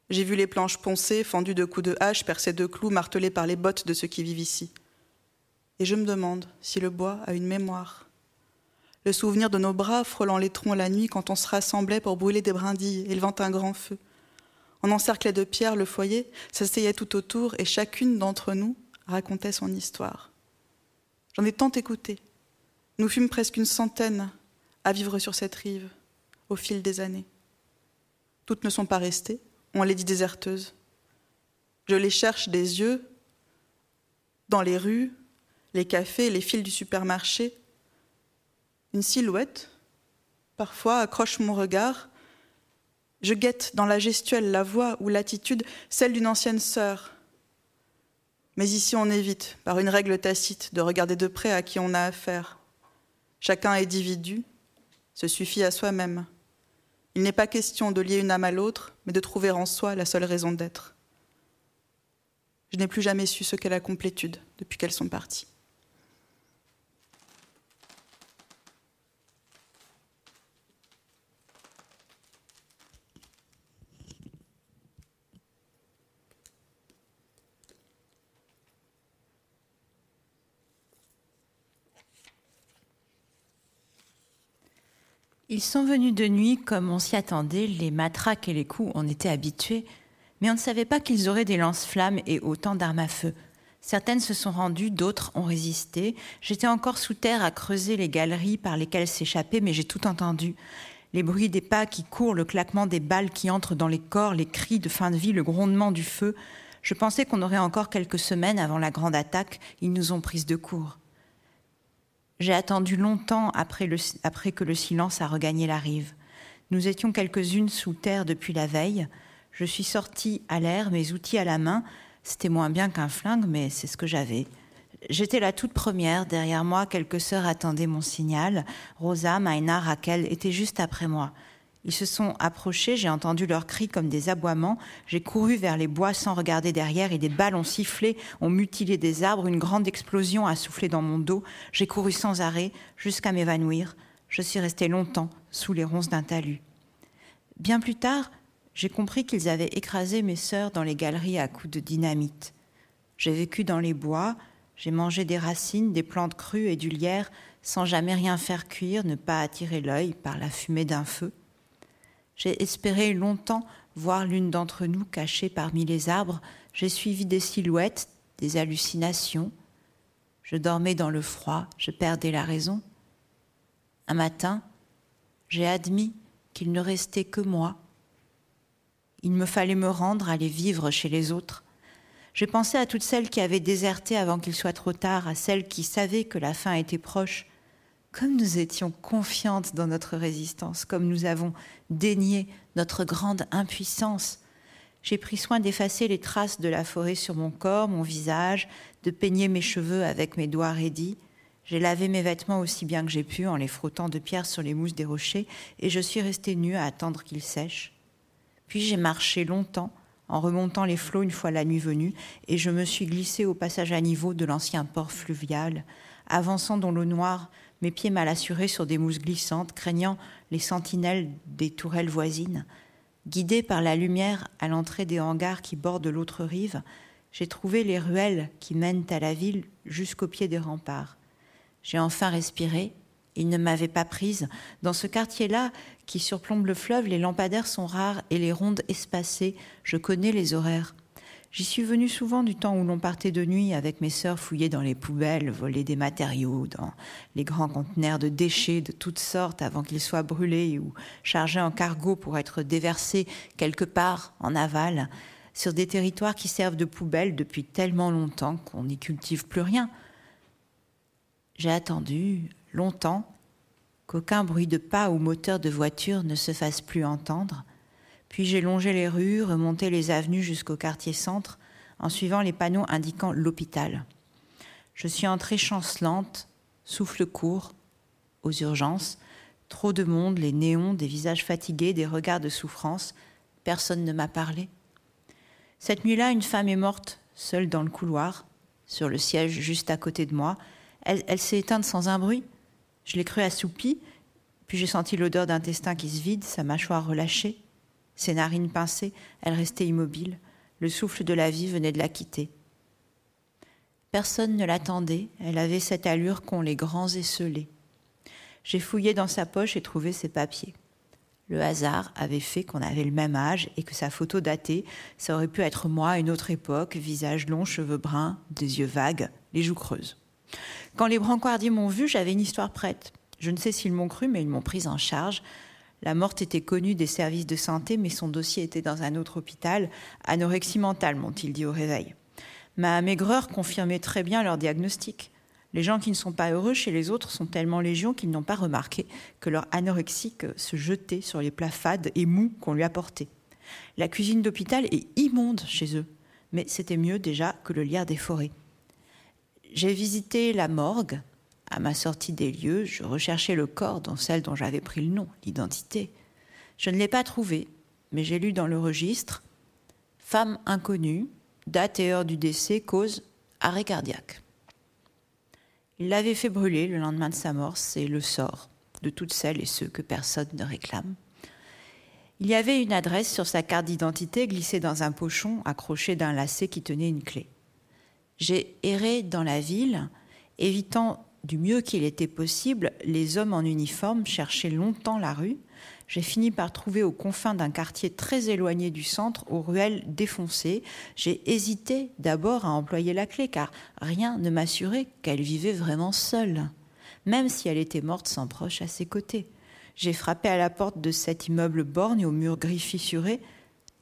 J'ai vu les planches poncées, fendues de coups de hache, percées de clous, martelées par les bottes de ceux qui vivent ici. Et je me demande si le bois a une mémoire. Le souvenir de nos bras frôlant les troncs la nuit quand on se rassemblait pour brûler des brindilles, élevant un grand feu. On encerclait de pierres le foyer, s'asseyait tout autour et chacune d'entre nous racontait son histoire. J'en ai tant écouté. Nous fûmes presque une centaine à vivre sur cette rive au fil des années. Toutes ne sont pas restées, on les dit déserteuses. Je les cherche des yeux dans les rues, les cafés, les fils du supermarché. Une silhouette, parfois, accroche mon regard. Je guette dans la gestuelle, la voix ou l'attitude celle d'une ancienne sœur. Mais ici, on évite, par une règle tacite, de regarder de près à qui on a affaire. Chacun individu se suffit à soi-même. Il n'est pas question de lier une âme à l'autre, mais de trouver en soi la seule raison d'être. Je n'ai plus jamais su ce qu'est la complétude depuis qu'elles sont parties. Ils sont venus de nuit comme on s'y attendait, les matraques et les coups, on était habitués, mais on ne savait pas qu'ils auraient des lance-flammes et autant d'armes à feu. Certaines se sont rendues, d'autres ont résisté. J'étais encore sous terre à creuser les galeries par lesquelles s'échapper, mais j'ai tout entendu. Les bruits des pas qui courent, le claquement des balles qui entrent dans les corps, les cris de fin de vie, le grondement du feu. Je pensais qu'on aurait encore quelques semaines avant la grande attaque. Ils nous ont prises de court. J'ai attendu longtemps après, que le silence a regagné la rive. Nous étions quelques-unes sous terre depuis la veille. Je suis sortie à l'air, mes outils à la main. C'était moins bien qu'un flingue, mais c'est ce que j'avais. J'étais la toute première. Derrière moi, quelques sœurs attendaient mon signal. Rosa, Maïna, Raquel étaient juste après moi. Ils se sont approchés, j'ai entendu leurs cris comme des aboiements, j'ai couru vers les bois sans regarder derrière et des balles ont sifflé, ont mutilé des arbres, une grande explosion a soufflé dans mon dos, j'ai couru sans arrêt jusqu'à m'évanouir, je suis restée longtemps sous les ronces d'un talus. Bien plus tard, j'ai compris qu'ils avaient écrasé mes sœurs dans les galeries à coups de dynamite. J'ai vécu dans les bois, j'ai mangé des racines, des plantes crues et du lierre sans jamais rien faire cuire, ne pas attirer l'œil par la fumée d'un feu. J'ai espéré longtemps voir l'une d'entre nous cachée parmi les arbres. J'ai suivi des silhouettes, des hallucinations. Je dormais dans le froid, je perdais la raison. Un matin, j'ai admis qu'il ne restait que moi. Il me fallait me rendre, aller vivre chez les autres. J'ai pensé à toutes celles qui avaient déserté avant qu'il soit trop tard, à celles qui savaient que la fin était proche, comme nous étions confiantes dans notre résistance, comme nous avons dénié notre grande impuissance, J'ai pris soin d'effacer les traces de la forêt sur mon corps, mon visage, de peigner mes cheveux avec mes doigts raidis. J'ai lavé mes vêtements aussi bien que j'ai pu en les frottant de pierre sur les mousses des rochers, et je suis restée nue à attendre qu'ils sèchent. Puis j'ai marché longtemps, en remontant les flots une fois la nuit venue, et je me suis glissée au passage à niveau de l'ancien port fluvial, avançant dans l'eau noire, mes pieds mal assurés sur des mousses glissantes, craignant les sentinelles des tourelles voisines. Guidée par la lumière à l'entrée des hangars qui bordent l'autre rive, j'ai trouvé les ruelles qui mènent à la ville jusqu'au pied des remparts. J'ai enfin respiré. Il ne m'avait pas prise. Dans ce quartier-là, qui surplombe le fleuve, les lampadaires sont rares et les rondes espacées. Je connais les horaires. J'y suis venue souvent du temps où l'on partait de nuit avec mes sœurs fouiller dans les poubelles, voler des matériaux, dans les grands conteneurs de déchets de toutes sortes avant qu'ils soient brûlés ou chargés en cargo pour être déversés quelque part en aval, sur des territoires qui servent de poubelles depuis tellement longtemps qu'on n'y cultive plus rien. J'ai attendu longtemps qu'aucun bruit de pas ou moteur de voiture ne se fasse plus entendre puis j'ai longé les rues, remonté les avenues jusqu'au quartier centre, en suivant les panneaux indiquant l'hôpital. Je suis entrée chancelante, souffle court, aux urgences. Trop de monde, les néons, des visages fatigués, des regards de souffrance. Personne ne m'a parlé. Cette nuit-là, une femme est morte, seule dans le couloir, sur le siège juste à côté de moi. Elle, s'est éteinte sans un bruit. Je l'ai cru assoupie, puis j'ai senti l'odeur d'intestin qui se vide, sa mâchoire relâchée. Ses narines pincées, elle restait immobile. Le souffle de la vie venait de la quitter. Personne ne l'attendait, elle avait cette allure qu'ont les grands esselés. J'ai fouillé dans sa poche et trouvé ses papiers. Le hasard avait fait qu'on avait le même âge et que sa photo datée, ça aurait pu être moi à une autre époque, visage long, cheveux bruns, des yeux vagues, les joues creuses. Quand les brancardiers m'ont vu, j'avais une histoire prête. Je ne sais s'ils m'ont cru, mais ils m'ont prise en charge. La morte était connue des services de santé, mais son dossier était dans un autre hôpital. Anorexie mentale, m'ont-ils dit au réveil. Ma maigreur confirmait très bien leur diagnostic. Les gens qui ne sont pas heureux chez les autres sont tellement légion qu'ils n'ont pas remarqué que leur anorexique se jetait sur les plats fades et mous qu'on lui apportait. La cuisine d'hôpital est immonde chez eux, mais c'était mieux déjà que le lierre des forêts. J'ai visité la morgue, à ma sortie des lieux, je recherchais le corps dans celle dont j'avais pris le nom, l'identité. Je ne l'ai pas trouvé, mais j'ai lu dans le registre Femme inconnue, date et heure du décès, cause arrêt cardiaque. Il l'avait fait brûler le lendemain de sa mort, c'est le sort de toutes celles et ceux que personne ne réclame. Il y avait une adresse sur sa carte d'identité glissée dans un pochon accroché d'un lacet qui tenait une clé. J'ai erré dans la ville, évitant du mieux qu'il était possible, les hommes en uniforme cherchaient longtemps la rue. J'ai fini par trouver aux confins d'un quartier très éloigné du centre, aux ruelles défoncées. J'ai hésité d'abord à employer la clé, car rien ne m'assurait qu'elle vivait vraiment seule, même si elle était morte sans proche à ses côtés. J'ai frappé à la porte de cet immeuble borgne aux murs gris fissurés.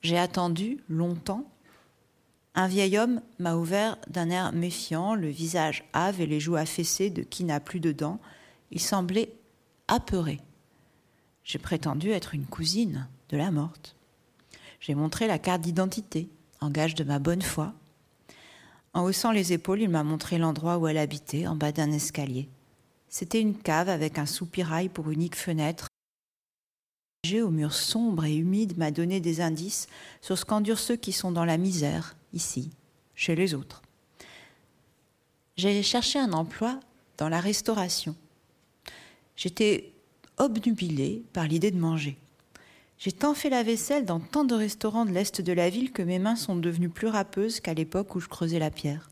J'ai attendu longtemps un vieil homme m'a ouvert d'un air méfiant, le visage hâve et les joues affaissées de qui n'a plus de dents. Il semblait apeuré. J'ai prétendu être une cousine de la morte. J'ai montré la carte d'identité, en gage de ma bonne foi. En haussant les épaules, il m'a montré l'endroit où elle habitait, en bas d'un escalier. C'était une cave avec un soupirail pour unique fenêtre au mur sombre et humide m'a donné des indices sur ce qu'endurent ceux qui sont dans la misère, ici, chez les autres. J'ai cherché un emploi dans la restauration. J'étais obnubilée par l'idée de manger. J'ai tant fait la vaisselle dans tant de restaurants de l'est de la ville que mes mains sont devenues plus râpeuses qu'à l'époque où je creusais la pierre.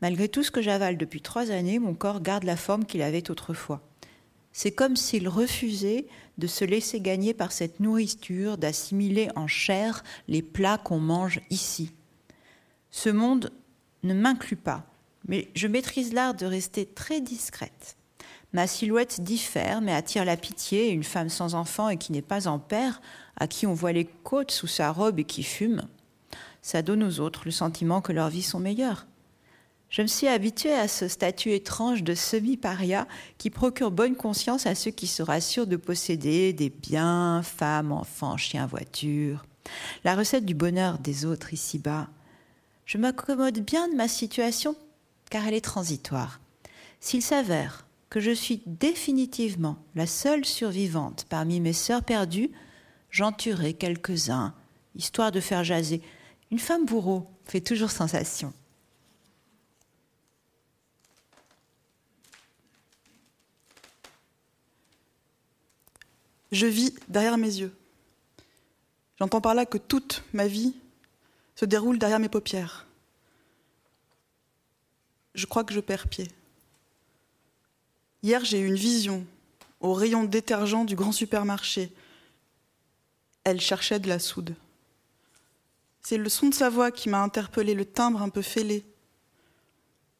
Malgré tout ce que j'avale depuis trois années, mon corps garde la forme qu'il avait autrefois. C'est comme s'il refusait de se laisser gagner par cette nourriture, d'assimiler en chair les plats qu'on mange ici. Ce monde ne m'inclut pas, mais je maîtrise l'art de rester très discrète. Ma silhouette diffère, mais attire la pitié. Une femme sans enfant et qui n'est pas en père, à qui on voit les côtes sous sa robe et qui fume, ça donne aux autres le sentiment que leurs vies sont meilleures. Je me suis habituée à ce statut étrange de semi-paria qui procure bonne conscience à ceux qui se rassurent de posséder des biens, femmes, enfants, chiens, voitures. La recette du bonheur des autres ici-bas. Je m'accommode bien de ma situation car elle est transitoire. S'il s'avère que je suis définitivement la seule survivante parmi mes sœurs perdues, j'en tuerai quelques-uns, histoire de faire jaser. Une femme bourreau fait toujours sensation. Je vis derrière mes yeux. J'entends par là que toute ma vie se déroule derrière mes paupières. Je crois que je perds pied. Hier, j'ai eu une vision au rayon détergent du grand supermarché. Elle cherchait de la soude. C'est le son de sa voix qui m'a interpellé, le timbre un peu fêlé.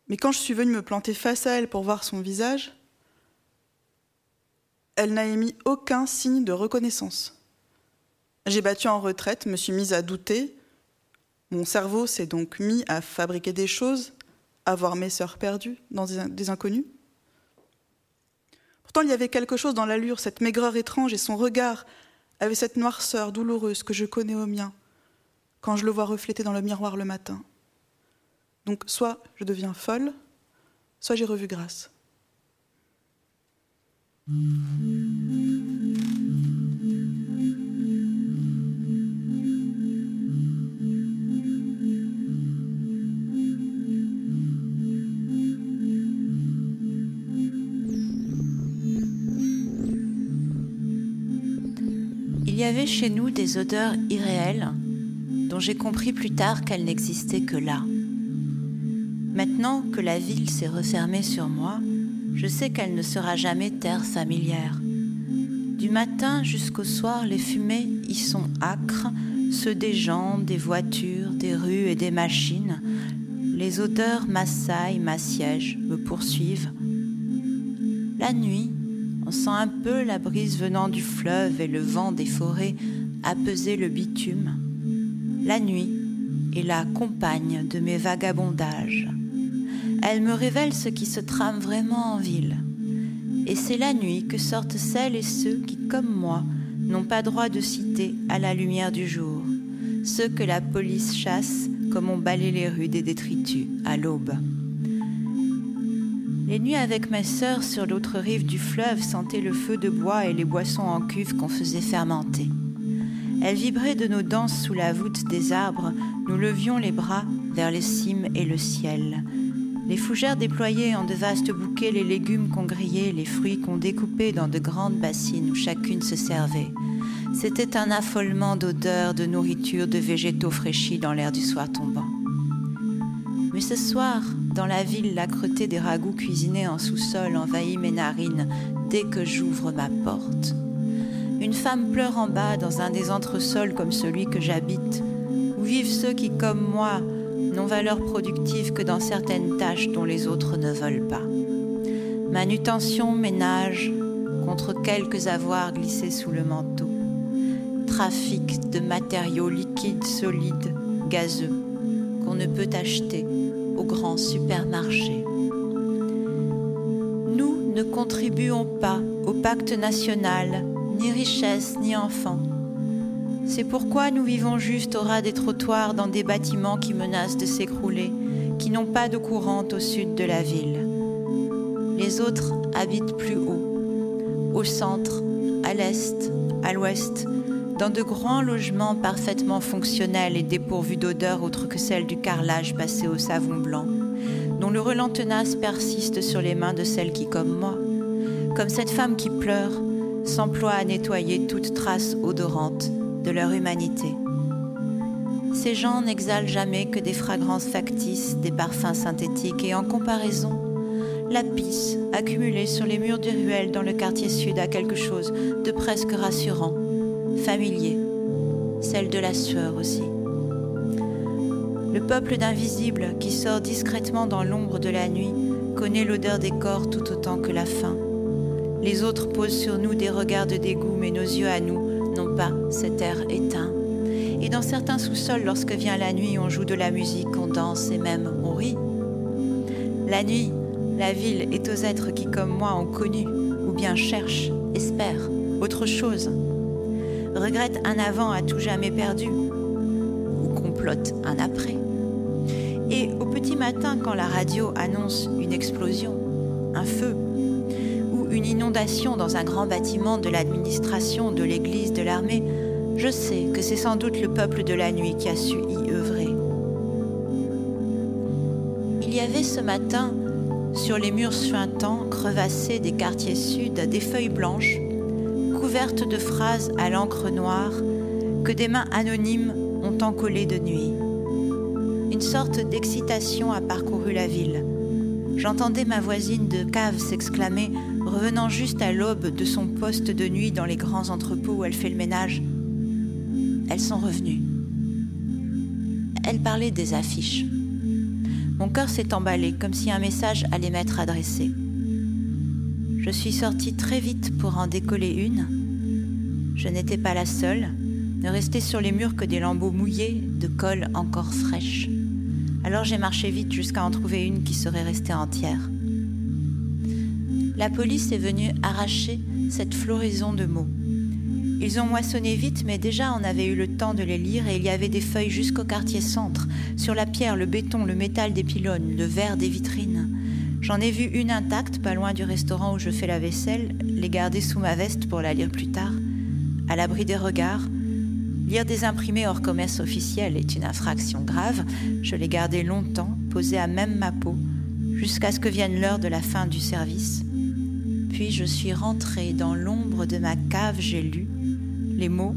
Mais quand je suis venue me planter face à elle pour voir son visage, elle n'a émis aucun signe de reconnaissance. J'ai battu en retraite, me suis mise à douter. Mon cerveau s'est donc mis à fabriquer des choses, à voir mes sœurs perdues dans des inconnus. Pourtant, il y avait quelque chose dans l'allure, cette maigreur étrange et son regard avait cette noirceur douloureuse que je connais au mien quand je le vois reflété dans le miroir le matin. Donc, soit je deviens folle, soit j'ai revu grâce. Y avait chez nous des odeurs irréelles dont j'ai compris plus tard qu'elles n'existaient que là. Maintenant que la ville s'est refermée sur moi, je sais qu'elle ne sera jamais terre familière. Du matin jusqu'au soir, les fumées y sont âcres, ceux des gens, des voitures, des rues et des machines. Les odeurs m'assaillent, m'assiègent, me poursuivent. La nuit, sent un peu la brise venant du fleuve et le vent des forêts apaiser le bitume. La nuit est la compagne de mes vagabondages. Elle me révèle ce qui se trame vraiment en ville. Et c'est la nuit que sortent celles et ceux qui, comme moi, n'ont pas droit de citer à la lumière du jour, ceux que la police chasse comme on balaye les rues des détritus à l'aube. Les nuits avec mes sœurs sur l'autre rive du fleuve sentaient le feu de bois et les boissons en cuve qu'on faisait fermenter. Elles vibraient de nos danses sous la voûte des arbres, nous levions les bras vers les cimes et le ciel, les fougères déployaient en de vastes bouquets les légumes qu'on grillait, les fruits qu'on découpait dans de grandes bassines où chacune se servait. C'était un affolement d'odeurs, de nourriture, de végétaux fraîchis dans l'air du soir tombant. Ce soir, dans la ville, l'âcreté des ragoûts cuisinés en sous-sol envahit mes narines dès que j'ouvre ma porte. Une femme pleure en bas dans un des entresols comme celui que j'habite, où vivent ceux qui, comme moi, n'ont valeur productive que dans certaines tâches dont les autres ne veulent pas. Manutention, ménage, contre quelques avoirs glissés sous le manteau. Trafic de matériaux liquides, solides, gazeux, qu'on ne peut acheter au grand supermarché. Nous ne contribuons pas au pacte national, ni richesse, ni enfants c'est pourquoi nous vivons juste au ras des trottoirs dans des bâtiments qui menacent de s'écrouler, qui n'ont pas de courante au sud de la ville. Les autres habitent plus haut, au centre, à l'est, à l'ouest, dans de grands logements parfaitement fonctionnels et dépourvus d'odeur autre que celle du carrelage passé au savon blanc, dont le relent tenace persiste sur les mains de celles qui, comme moi, comme cette femme qui pleure, s'emploie à nettoyer toute trace odorante de leur humanité. Ces gens n'exhalent jamais que des fragrances factices, des parfums synthétiques et en comparaison, la pisse accumulée sur les murs des ruelles dans le quartier sud a quelque chose de presque rassurant, familier, celle de la sueur aussi. Le peuple d'invisibles qui sort discrètement dans l'ombre de la nuit connaît l'odeur des corps tout autant que la faim. Les autres posent sur nous des regards de dégoût, mais nos yeux à nous non pas cet air éteint. Et dans certains sous-sols, lorsque vient la nuit, on joue de la musique, on danse et même on rit. La nuit, la ville est aux êtres qui, comme moi, ont connu, ou bien cherchent, espèrent, autre chose. Regrette un avant à tout jamais perdu, ou complote un après. Et au petit matin, quand la radio annonce une explosion, un feu, ou une inondation dans un grand bâtiment de l'administration, de l'église, de l'armée, je sais que c'est sans doute le peuple de la nuit qui a su y œuvrer. Il y avait ce matin, sur les murs suintants, crevassés des quartiers sud, des feuilles blanches, de phrases à l'encre noire, que des mains anonymes ont encollées de nuit. Une sorte d'excitation a parcouru la ville. J'entendais ma voisine de cave s'exclamer, revenant juste à l'aube de son poste de nuit dans les grands entrepôts où elle fait le ménage. Elles sont revenues. Elle parlait des affiches. Mon cœur s'est emballé comme si un message allait m'être adressé. Je suis sortie très vite pour en décoller une. Je n'étais pas la seule. Ne restait sur les murs que des lambeaux mouillés de colle encore fraîche. Alors j'ai marché vite jusqu'à en trouver une qui serait restée entière. La police est venue arracher cette floraison de mots. Ils ont moissonné vite, mais déjà on avait eu le temps de les lire et il y avait des feuilles jusqu'au quartier centre, sur la pierre, le béton, le métal des pylônes, le verre des vitrines. J'en ai vu une intacte, pas loin du restaurant où je fais la vaisselle, les garder sous ma veste pour la lire plus tard, à l'abri des regards. Lire des imprimés hors commerce officiel est une infraction grave. Je l'ai gardée longtemps, posée à même ma peau, jusqu'à ce que vienne l'heure de la fin du service. Puis je suis rentrée dans l'ombre de ma cave, j'ai lu, les mots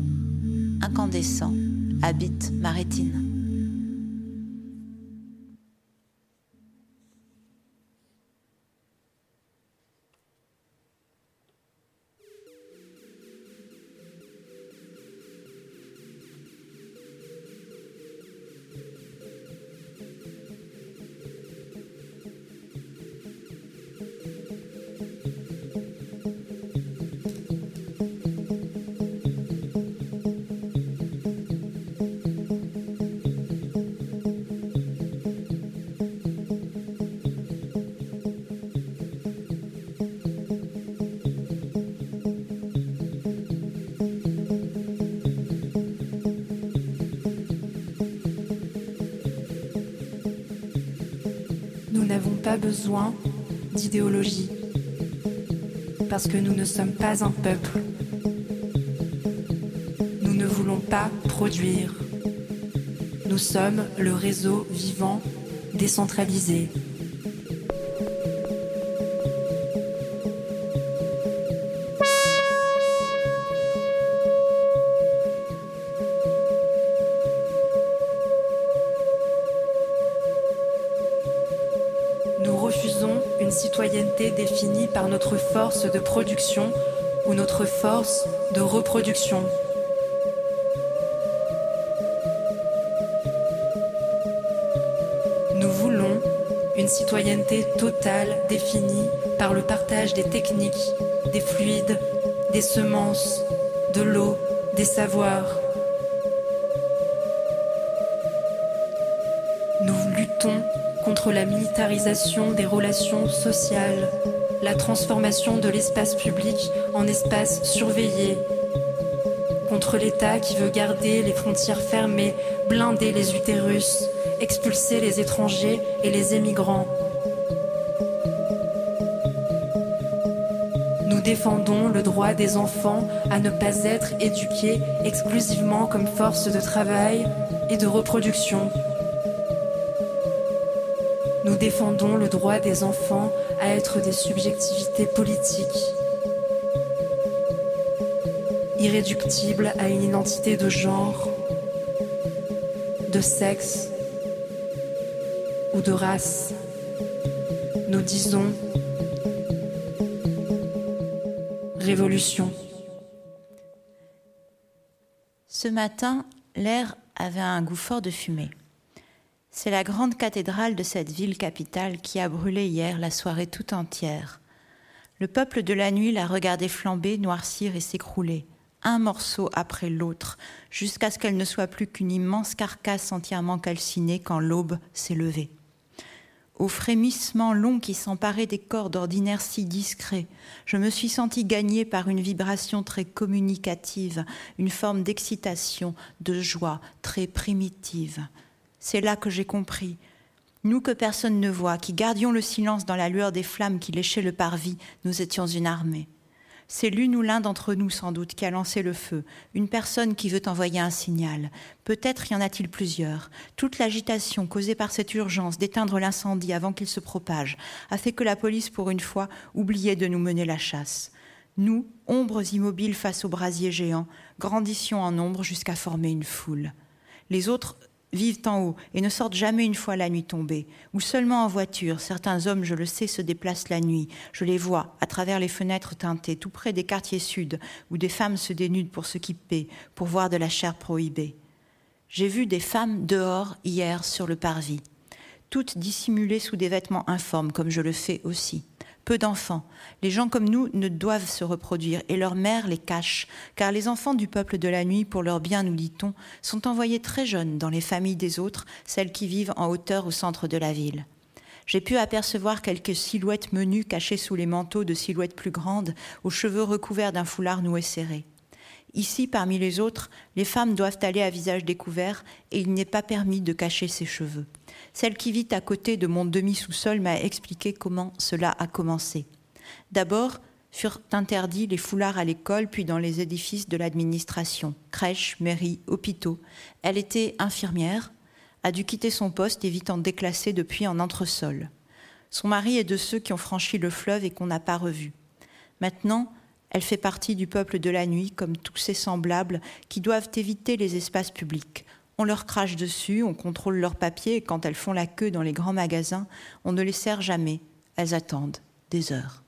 incandescents habitent ma rétine. Besoin d'idéologie, parce que nous ne sommes pas un peuple. Nous ne voulons pas produire. Nous sommes le réseau vivant décentralisé. Notre force de production ou notre force de reproduction. Nous voulons une citoyenneté totale définie par le partage des techniques, des fluides, des semences, de l'eau, des savoirs. Nous luttons contre la militarisation des relations sociales, la transformation de l'espace public en espace surveillé, contre l'État qui veut garder les frontières fermées, blinder les utérus, expulser les étrangers et les émigrants. Nous défendons le droit des enfants à ne pas être éduqués exclusivement comme force de travail et de reproduction. Nous défendons le droit des enfants être des subjectivités politiques, irréductibles à une identité de genre, de sexe ou de race. Nous disons révolution. Ce matin, l'air avait un goût fort de fumée. C'est la grande cathédrale de cette ville capitale qui a brûlé hier la soirée tout entière. Le peuple de la nuit l'a regardé flamber, noircir et s'écrouler, un morceau après l'autre, jusqu'à ce qu'elle ne soit plus qu'une immense carcasse entièrement calcinée quand l'aube s'est levée. au frémissement long qui s'emparait des corps d'ordinaire si discrets, je me suis sentie gagnée par une vibration très communicative, une forme d'excitation, de joie très primitive. C'est là que j'ai compris. Nous que personne ne voit, qui gardions le silence dans la lueur des flammes qui léchaient le parvis, nous étions une armée. C'est l'une ou l'un d'entre nous, sans doute, qui a lancé le feu, une personne qui veut envoyer un signal. Peut-être y en a-t-il plusieurs. Toute l'agitation causée par cette urgence d'éteindre l'incendie avant qu'il se propage a fait que la police, pour une fois, oubliait de nous mener la chasse. Nous, ombres immobiles face au brasier géant, grandissions en nombre jusqu'à former une foule. Les autres vivent en haut et ne sortent jamais une fois la nuit tombée, ou seulement en voiture. Certains hommes, je le sais, se déplacent la nuit. Je les vois à travers les fenêtres teintées, tout près des quartiers sud, où des femmes se dénudent pour s'équiper, pour voir de la chair prohibée. J'ai vu des femmes dehors hier sur le parvis, toutes dissimulées sous des vêtements informes, comme je le fais aussi peu d'enfants. Les gens comme nous ne doivent se reproduire et leurs mères les cachent, car les enfants du peuple de la nuit, pour leur bien, nous dit-on, sont envoyés très jeunes dans les familles des autres, celles qui vivent en hauteur au centre de la ville. J'ai pu apercevoir quelques silhouettes menues cachées sous les manteaux de silhouettes plus grandes, aux cheveux recouverts d'un foulard noué serré. Ici, parmi les autres, les femmes doivent aller à visage découvert et il n'est pas permis de cacher ses cheveux. Celle qui vit à côté de mon demi-sous-sol m'a expliqué comment cela a commencé. D'abord, furent interdits les foulards à l'école, puis dans les édifices de l'administration, crèches, mairies, hôpitaux. Elle était infirmière, a dû quitter son poste, évitant déclasser depuis en entresol. Son mari est de ceux qui ont franchi le fleuve et qu'on n'a pas revu. Maintenant, elle fait partie du peuple de la nuit, comme tous ses semblables, qui doivent éviter les espaces publics. On leur crache dessus, on contrôle leurs papiers, et quand elles font la queue dans les grands magasins, on ne les sert jamais. Elles attendent des heures.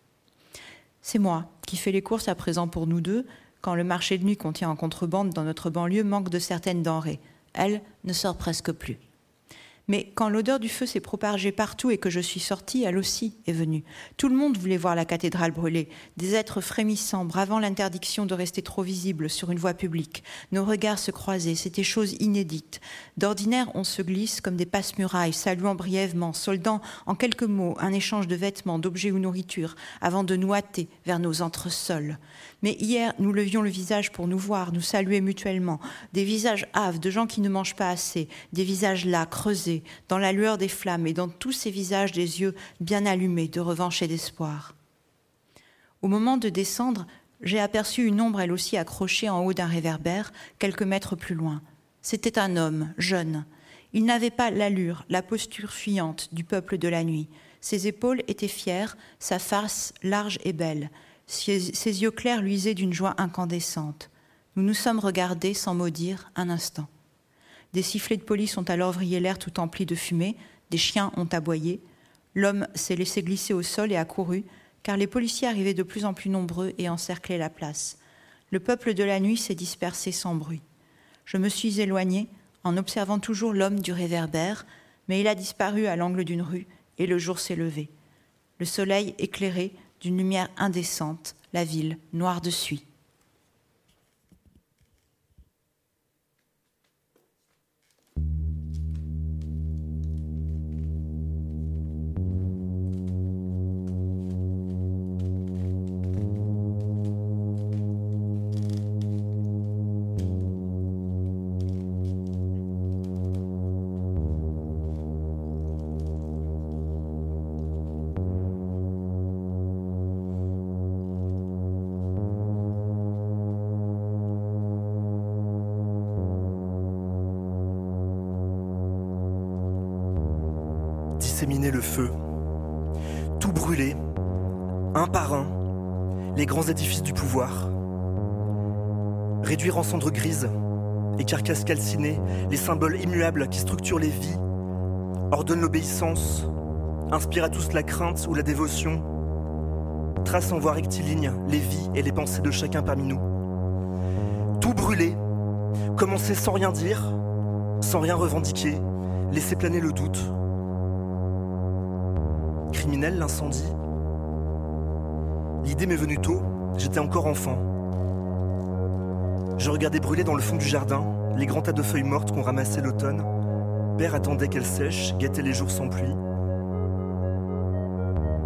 C'est moi qui fais les courses à présent pour nous deux, quand le marché de nuit qu'on tient en contrebande dans notre banlieue manque de certaines denrées. Elle ne sort presque plus. Mais quand l'odeur du feu s'est propagée partout et que je suis sortie, elle aussi est venue. Tout le monde voulait voir la cathédrale brûler. Des êtres frémissants, bravant l'interdiction de rester trop visibles sur une voie publique. Nos regards se croisaient, c'était chose inédite. D'ordinaire, on se glisse comme des passe-murailles, saluant brièvement, soldant en quelques mots un échange de vêtements, d'objets ou nourriture, avant de nous hâter vers nos entresols. Mais hier, nous levions le visage pour nous voir, nous saluer mutuellement. Des visages hâves de gens qui ne mangent pas assez, des visages là, creusés, dans la lueur des flammes et dans tous ces visages des yeux bien allumés de revanche et d'espoir. Au moment de descendre, j'ai aperçu une ombre elle aussi accrochée en haut d'un réverbère, quelques mètres plus loin. C'était un homme, jeune. Il n'avait pas l'allure, la posture fuyante du peuple de la nuit. Ses épaules étaient fières, sa face large et belle. Ses, yeux clairs luisaient d'une joie incandescente. Nous nous sommes regardés sans mot dire un instant. Des sifflets de police ont alors vrillé l'air tout empli de fumée, des chiens ont aboyé. L'homme s'est laissé glisser au sol et a couru, car les policiers arrivaient de plus en plus nombreux et encerclaient la place. Le peuple de la nuit s'est dispersé sans bruit. Je me suis éloignée en observant toujours l'homme du réverbère, mais il a disparu à l'angle d'une rue et le jour s'est levé. Le soleil éclairé d'une lumière indécente, la ville noire de suie. Grands édifices du pouvoir. Réduire en cendres grises et carcasses calcinées les symboles immuables qui structurent les vies, ordonnent l'obéissance, inspirent à tous la crainte ou la dévotion, trace en voie rectiligne les vies et les pensées de chacun parmi nous. Tout brûler, commencer sans rien dire, sans rien revendiquer, laisser planer le doute, criminel l'incendie L'idée m'est venue tôt, j'étais encore enfant. Je regardais brûler dans le fond du jardin les grands tas de feuilles mortes qu'on ramassait l'automne. Père attendait qu'elles sèchent, guettait les jours sans pluie.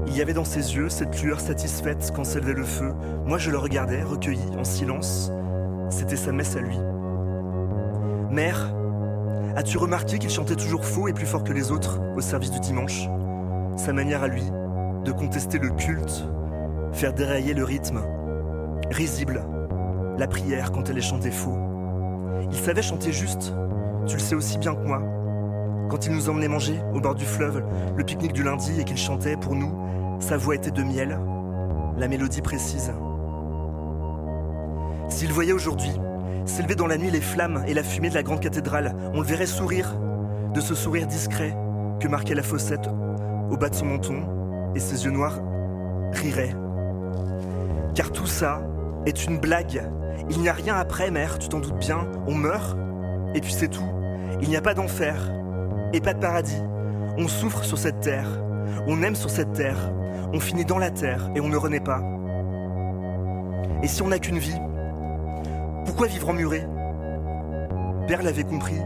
Il y avait dans ses yeux cette lueur satisfaite quand s'élevait le feu. Moi, je le regardais, recueilli, en silence. C'était sa messe à lui. Mère, as-tu remarqué qu'il chantait toujours faux et plus fort que les autres au service du dimanche? Sa manière à lui de contester le culte, faire dérailler le rythme, risible, la prière quand elle est chantée faux. Il savait chanter juste, tu le sais aussi bien que moi. Quand il nous emmenait manger au bord du fleuve, le pique-nique du lundi et qu'il chantait pour nous, sa voix était de miel, la mélodie précise. S'il voyait aujourd'hui s'élever dans la nuit les flammes et la fumée de la grande cathédrale, on le verrait sourire, de ce sourire discret que marquait la fossette au bas de son menton, et ses yeux noirs riraient. Car tout ça est une blague. Il n'y a rien après, mère, tu t'en doutes bien. On meurt, et puis c'est tout. Il n'y a pas d'enfer, et pas de paradis. On souffre sur cette terre, on aime sur cette terre, on finit dans la terre, et on ne renaît pas. Et si on n'a qu'une vie, pourquoi vivre emmuré Père l'avait compris.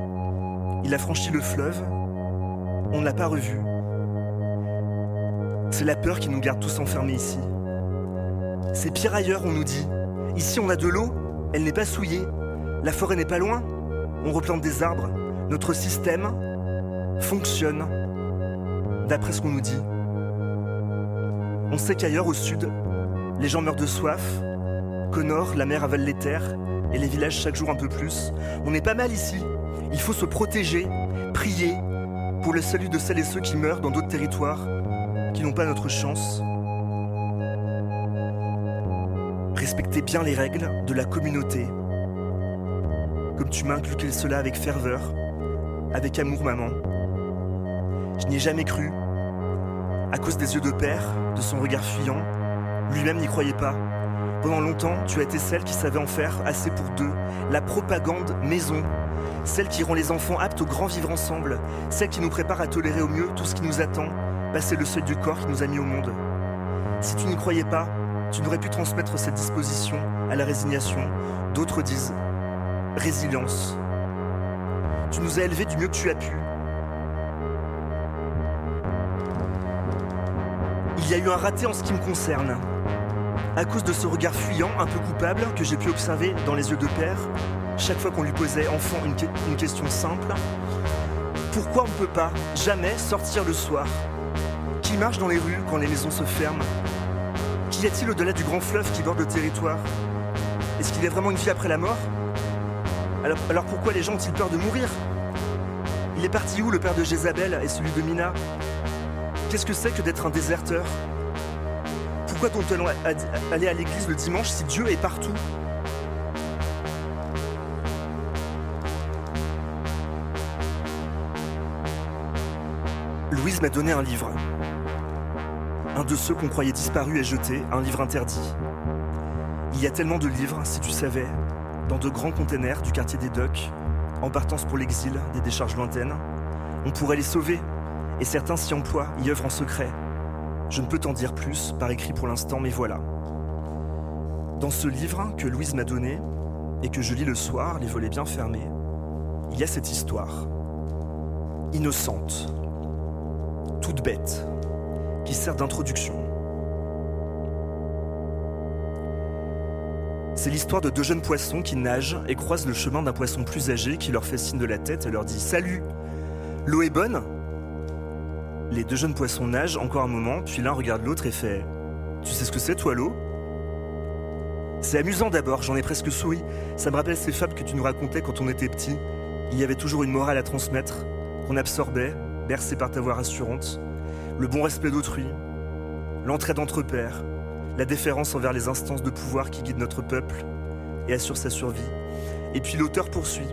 Il a franchi le fleuve. On ne l'a pas revu. C'est la peur qui nous garde tous enfermés ici. C'est pire ailleurs, on nous dit. Ici, on a de l'eau, elle n'est pas souillée. La forêt n'est pas loin. On replante des arbres. Notre système fonctionne d'après ce qu'on nous dit. On sait qu'ailleurs, au sud, les gens meurent de soif, qu'au nord, la mer avale les terres et les villages chaque jour un peu plus. On est pas mal ici. Il faut se protéger, prier pour le salut de celles et ceux qui meurent dans d'autres territoires, qui n'ont pas notre chance. Respectez bien les règles de la communauté. Comme tu m'as inculqué cela avec ferveur, avec amour, maman. Je n'y ai jamais cru. À cause des yeux de père, de son regard fuyant, lui-même n'y croyait pas. Pendant longtemps, tu as été celle qui savait en faire assez pour deux, la propagande maison, celle qui rend les enfants aptes au grand vivre ensemble, celle qui nous prépare à tolérer au mieux tout ce qui nous attend, passer le seuil du corps qui nous a mis au monde. Si tu n'y croyais pas, tu n'aurais pu transmettre cette disposition à la résignation. D'autres disent résilience. Tu nous as élevés du mieux que tu as pu. Il y a eu un raté en ce qui me concerne. À cause de ce regard fuyant, un peu coupable, que j'ai pu observer dans les yeux de père, chaque fois qu'on lui posait enfant une, une question simple, pourquoi on ne peut pas jamais sortir le soir? Qui marche dans les rues quand les maisons se ferment? Qu'y a-t-il au-delà du grand fleuve qui borde le territoire? Est-ce qu'il y a vraiment une vie après la mort? Alors, pourquoi les gens ont-ils peur de mourir? Il est parti où le père de Jézabel et celui de Mina? Qu'est-ce que c'est que d'être un déserteur? Pourquoi doit-on aller à l'église le dimanche si Dieu est partout? Louise m'a donné un livre. Un de ceux qu'on croyait disparus et jetés, un livre interdit. Il y a tellement de livres, si tu savais, dans de grands containers du quartier des Docks, en partance pour l'exil des décharges lointaines. On pourrait les sauver, et certains s'y emploient, y œuvrent en secret. Je ne peux t'en dire plus, par écrit pour l'instant, mais voilà. Dans ce livre que Louise m'a donné, et que je lis le soir, les volets bien fermés, il y a cette histoire. Innocente, toute bête, qui sert d'introduction. C'est l'histoire de deux jeunes poissons qui nagent et croisent le chemin d'un poisson plus âgé qui leur fait signe de la tête et leur dit Salut L'eau est bonne? Les deux jeunes poissons nagent encore un moment, puis l'un regarde l'autre et fait Tu sais ce que c'est, toi, l'eau? C'est amusant d'abord, j'en ai presque souri. Ça me rappelle ces fables que tu nous racontais quand on était petit. Il y avait toujours une morale à transmettre, qu'on absorbait, bercé par ta voix rassurante. Le bon respect d'autrui, l'entraide entre pairs, la déférence envers les instances de pouvoir qui guident notre peuple et assurent sa survie. Et puis l'auteur poursuit.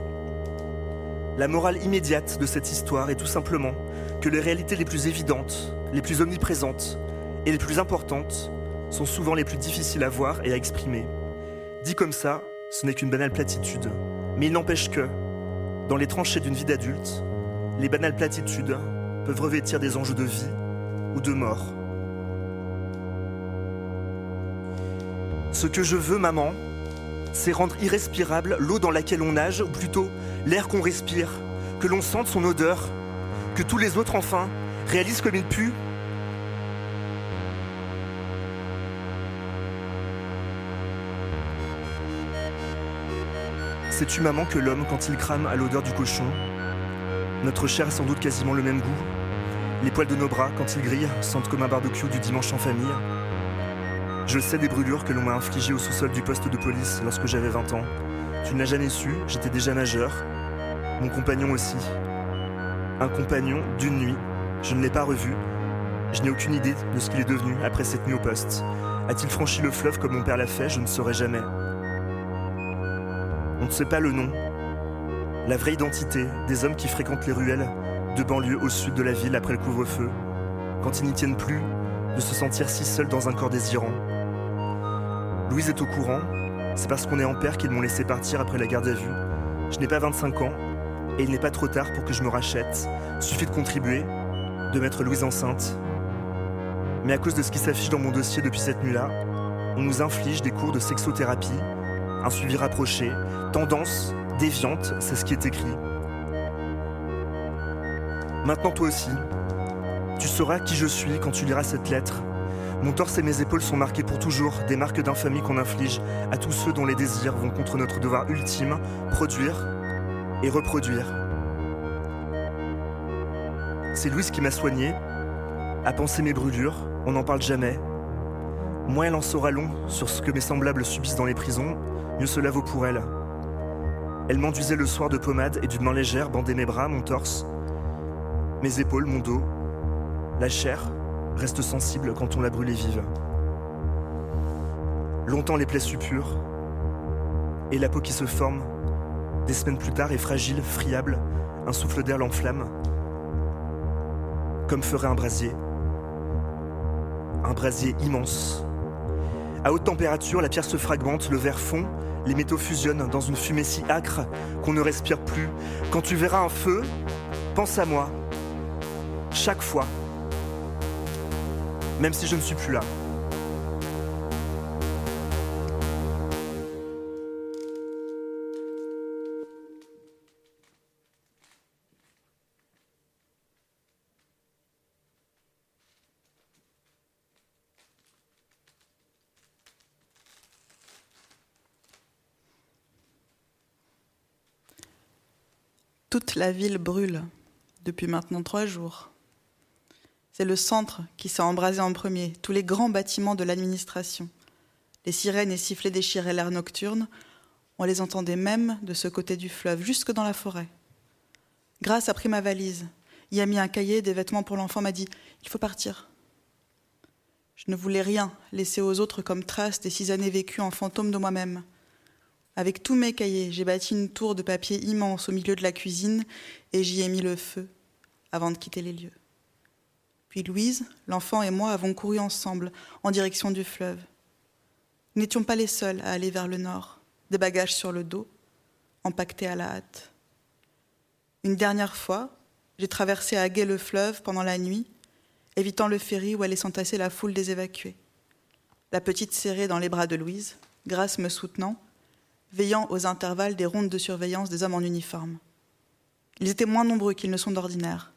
La morale immédiate de cette histoire est tout simplement que les réalités les plus évidentes, les plus omniprésentes et les plus importantes sont souvent les plus difficiles à voir et à exprimer. Dit comme ça, ce n'est qu'une banale platitude. Mais il n'empêche que, dans les tranchées d'une vie d'adulte, les banales platitudes peuvent revêtir des enjeux de vie ou de mort. Ce que je veux, maman, c'est rendre irrespirable l'eau dans laquelle on nage, ou plutôt l'air qu'on respire, que l'on sente son odeur, que tous les autres enfin réalisent comme il pue. Sais-tu, maman, que l'homme, quand il crame à l'odeur du cochon, notre chair a sans doute quasiment le même goût? Les poils de nos bras, quand ils grillent, sentent comme un barbecue du dimanche en famille. Je sais des brûlures que l'on m'a infligées au sous-sol du poste de police lorsque j'avais 20 ans. Tu ne l'as jamais su, j'étais déjà majeur. Mon compagnon aussi. Un compagnon d'une nuit. Je ne l'ai pas revu. Je n'ai aucune idée de ce qu'il est devenu après cette nuit au poste. A-t-il franchi le fleuve comme mon père l'a fait Je ne saurais jamais. On ne sait pas le nom, la vraie identité des hommes qui fréquentent les ruelles de banlieue au sud de la ville après le couvre-feu, quand ils n'y tiennent plus de se sentir si seuls dans un corps désirant. Louise est au courant, c'est parce qu'on est en père qu'ils m'ont laissé partir après la garde à vue. Je n'ai pas 25 ans et il n'est pas trop tard pour que je me rachète. Suffit de contribuer, de mettre Louise enceinte. Mais à cause de ce qui s'affiche dans mon dossier depuis cette nuit-là, on nous inflige des cours de sexothérapie, un suivi rapproché, tendance déviante, c'est ce qui est écrit. Maintenant toi aussi, tu sauras qui je suis quand tu liras cette lettre. Mon torse et mes épaules sont marqués pour toujours des marques d'infamie qu'on inflige à tous ceux dont les désirs vont contre notre devoir ultime, produire et reproduire. C'est Louise qui m'a soigné, a pensé mes brûlures, on n'en parle jamais. Moins elle en saura long sur ce que mes semblables subissent dans les prisons, mieux cela vaut pour elle. Elle m'enduisait le soir de pommade et d'une main légère bandait mes bras, mon torse, mes épaules, mon dos. La chair reste sensible quand on l'a brûlée vive. Longtemps les plaies suppurent, et la peau qui se forme, des semaines plus tard, est fragile, friable, un souffle d'air l'enflamme, comme ferait un brasier. Un brasier immense. À haute température, la pierre se fragmente, le verre fond, les métaux fusionnent dans une fumée si âcre qu'on ne respire plus. Quand tu verras un feu, pense à moi. Chaque fois. Même si je ne suis plus là. Toute la ville brûle depuis maintenant trois jours. C'est le centre qui s'est embrasé en premier, tous les grands bâtiments de l'administration. Les sirènes et sifflets déchiraient l'air nocturne, on les entendait même de ce côté du fleuve, jusque dans la forêt. Grâce a pris ma valise, y a mis un cahier, des vêtements pour l'enfant, m'a dit Il faut partir. Je ne voulais rien laisser aux autres comme trace des six années vécues en fantôme de moi-même. Avec tous mes cahiers, j'ai bâti une tour de papier immense au milieu de la cuisine et j'y ai mis le feu avant de quitter les lieux. Puis Louise, l'enfant et moi avons couru ensemble en direction du fleuve. Nous n'étions pas les seuls à aller vers le nord, des bagages sur le dos, empaquetés à la hâte. Une dernière fois, j'ai traversé à guet le fleuve pendant la nuit, évitant le ferry où allait s'entasser la foule des évacués. La petite serrée dans les bras de Louise, Grâce me soutenant, veillant aux intervalles des rondes de surveillance des hommes en uniforme. Ils étaient moins nombreux qu'ils ne sont d'ordinaire.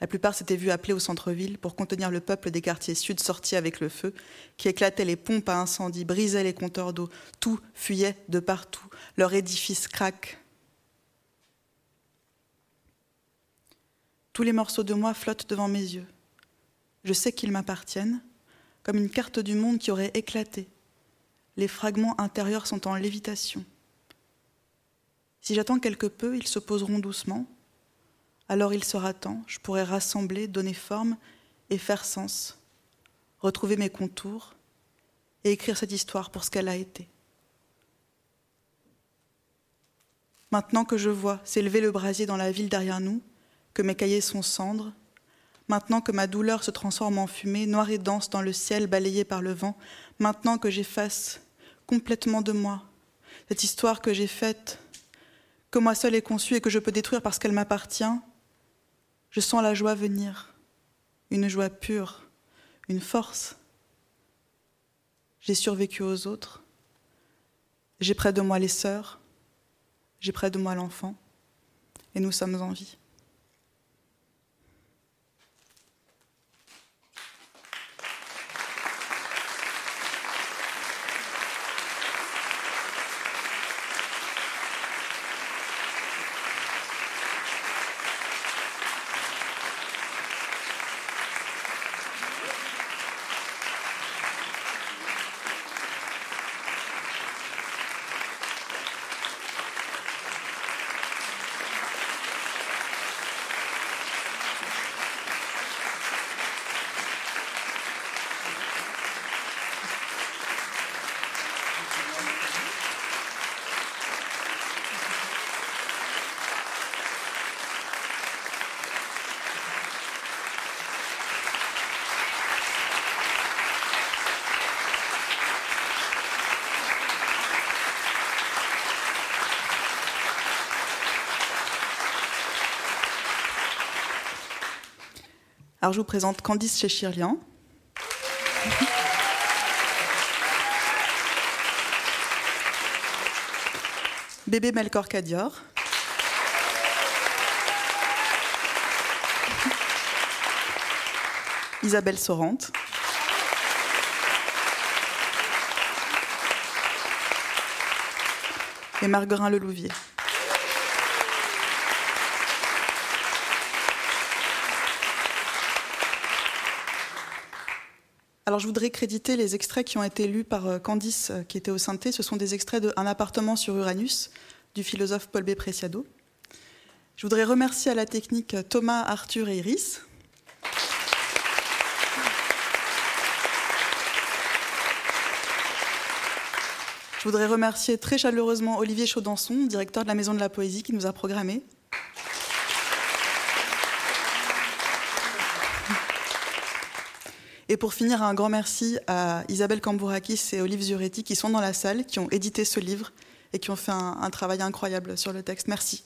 La plupart s'étaient vus appeler au centre-ville pour contenir le peuple des quartiers sud sortis avec le feu, qui éclatait les pompes à incendie, brisait les compteurs d'eau, tout fuyait de partout, leur édifice craque. Tous les morceaux de moi flottent devant mes yeux. Je sais qu'ils m'appartiennent, comme une carte du monde qui aurait éclaté, les fragments intérieurs sont en lévitation. Si j'attends quelque peu, ils se poseront doucement. Alors il sera temps, je pourrai rassembler, donner forme et faire sens, retrouver mes contours et écrire cette histoire pour ce qu'elle a été. Maintenant que je vois s'élever le brasier dans la ville derrière nous, que mes cahiers sont cendres, maintenant que ma douleur se transforme en fumée, noire et dense dans le ciel balayé par le vent, maintenant que j'efface complètement de moi. Cette histoire que j'ai faite, que moi seule ai conçue et que je peux détruire parce qu'elle m'appartient, je sens la joie venir, une joie pure, une force. J'ai survécu aux autres. J'ai près de moi les sœurs, j'ai près de moi l'enfant, et nous sommes en vie. Alors je vous présente Candice Chéchirlian. Bébé Melkor Cadior. Isabelle Sorante. Et Marguerin Lelouvier. Alors je voudrais créditer les extraits qui ont été lus par euh, Candice euh, qui était au synthé. Ce sont des extraits de Un appartement sur Uranus du philosophe Paul B. Preciado. Je voudrais remercier à la technique Thomas, Arthur et Iris. Je voudrais remercier très chaleureusement Olivier Chaudançon, directeur de la Maison de la Poésie, qui nous a programmé. Et pour finir, un grand merci à Isabelle Cambourakis et Olive Zuretti qui sont dans la salle, qui ont édité ce livre et qui ont fait un, un travail incroyable sur le texte. Merci.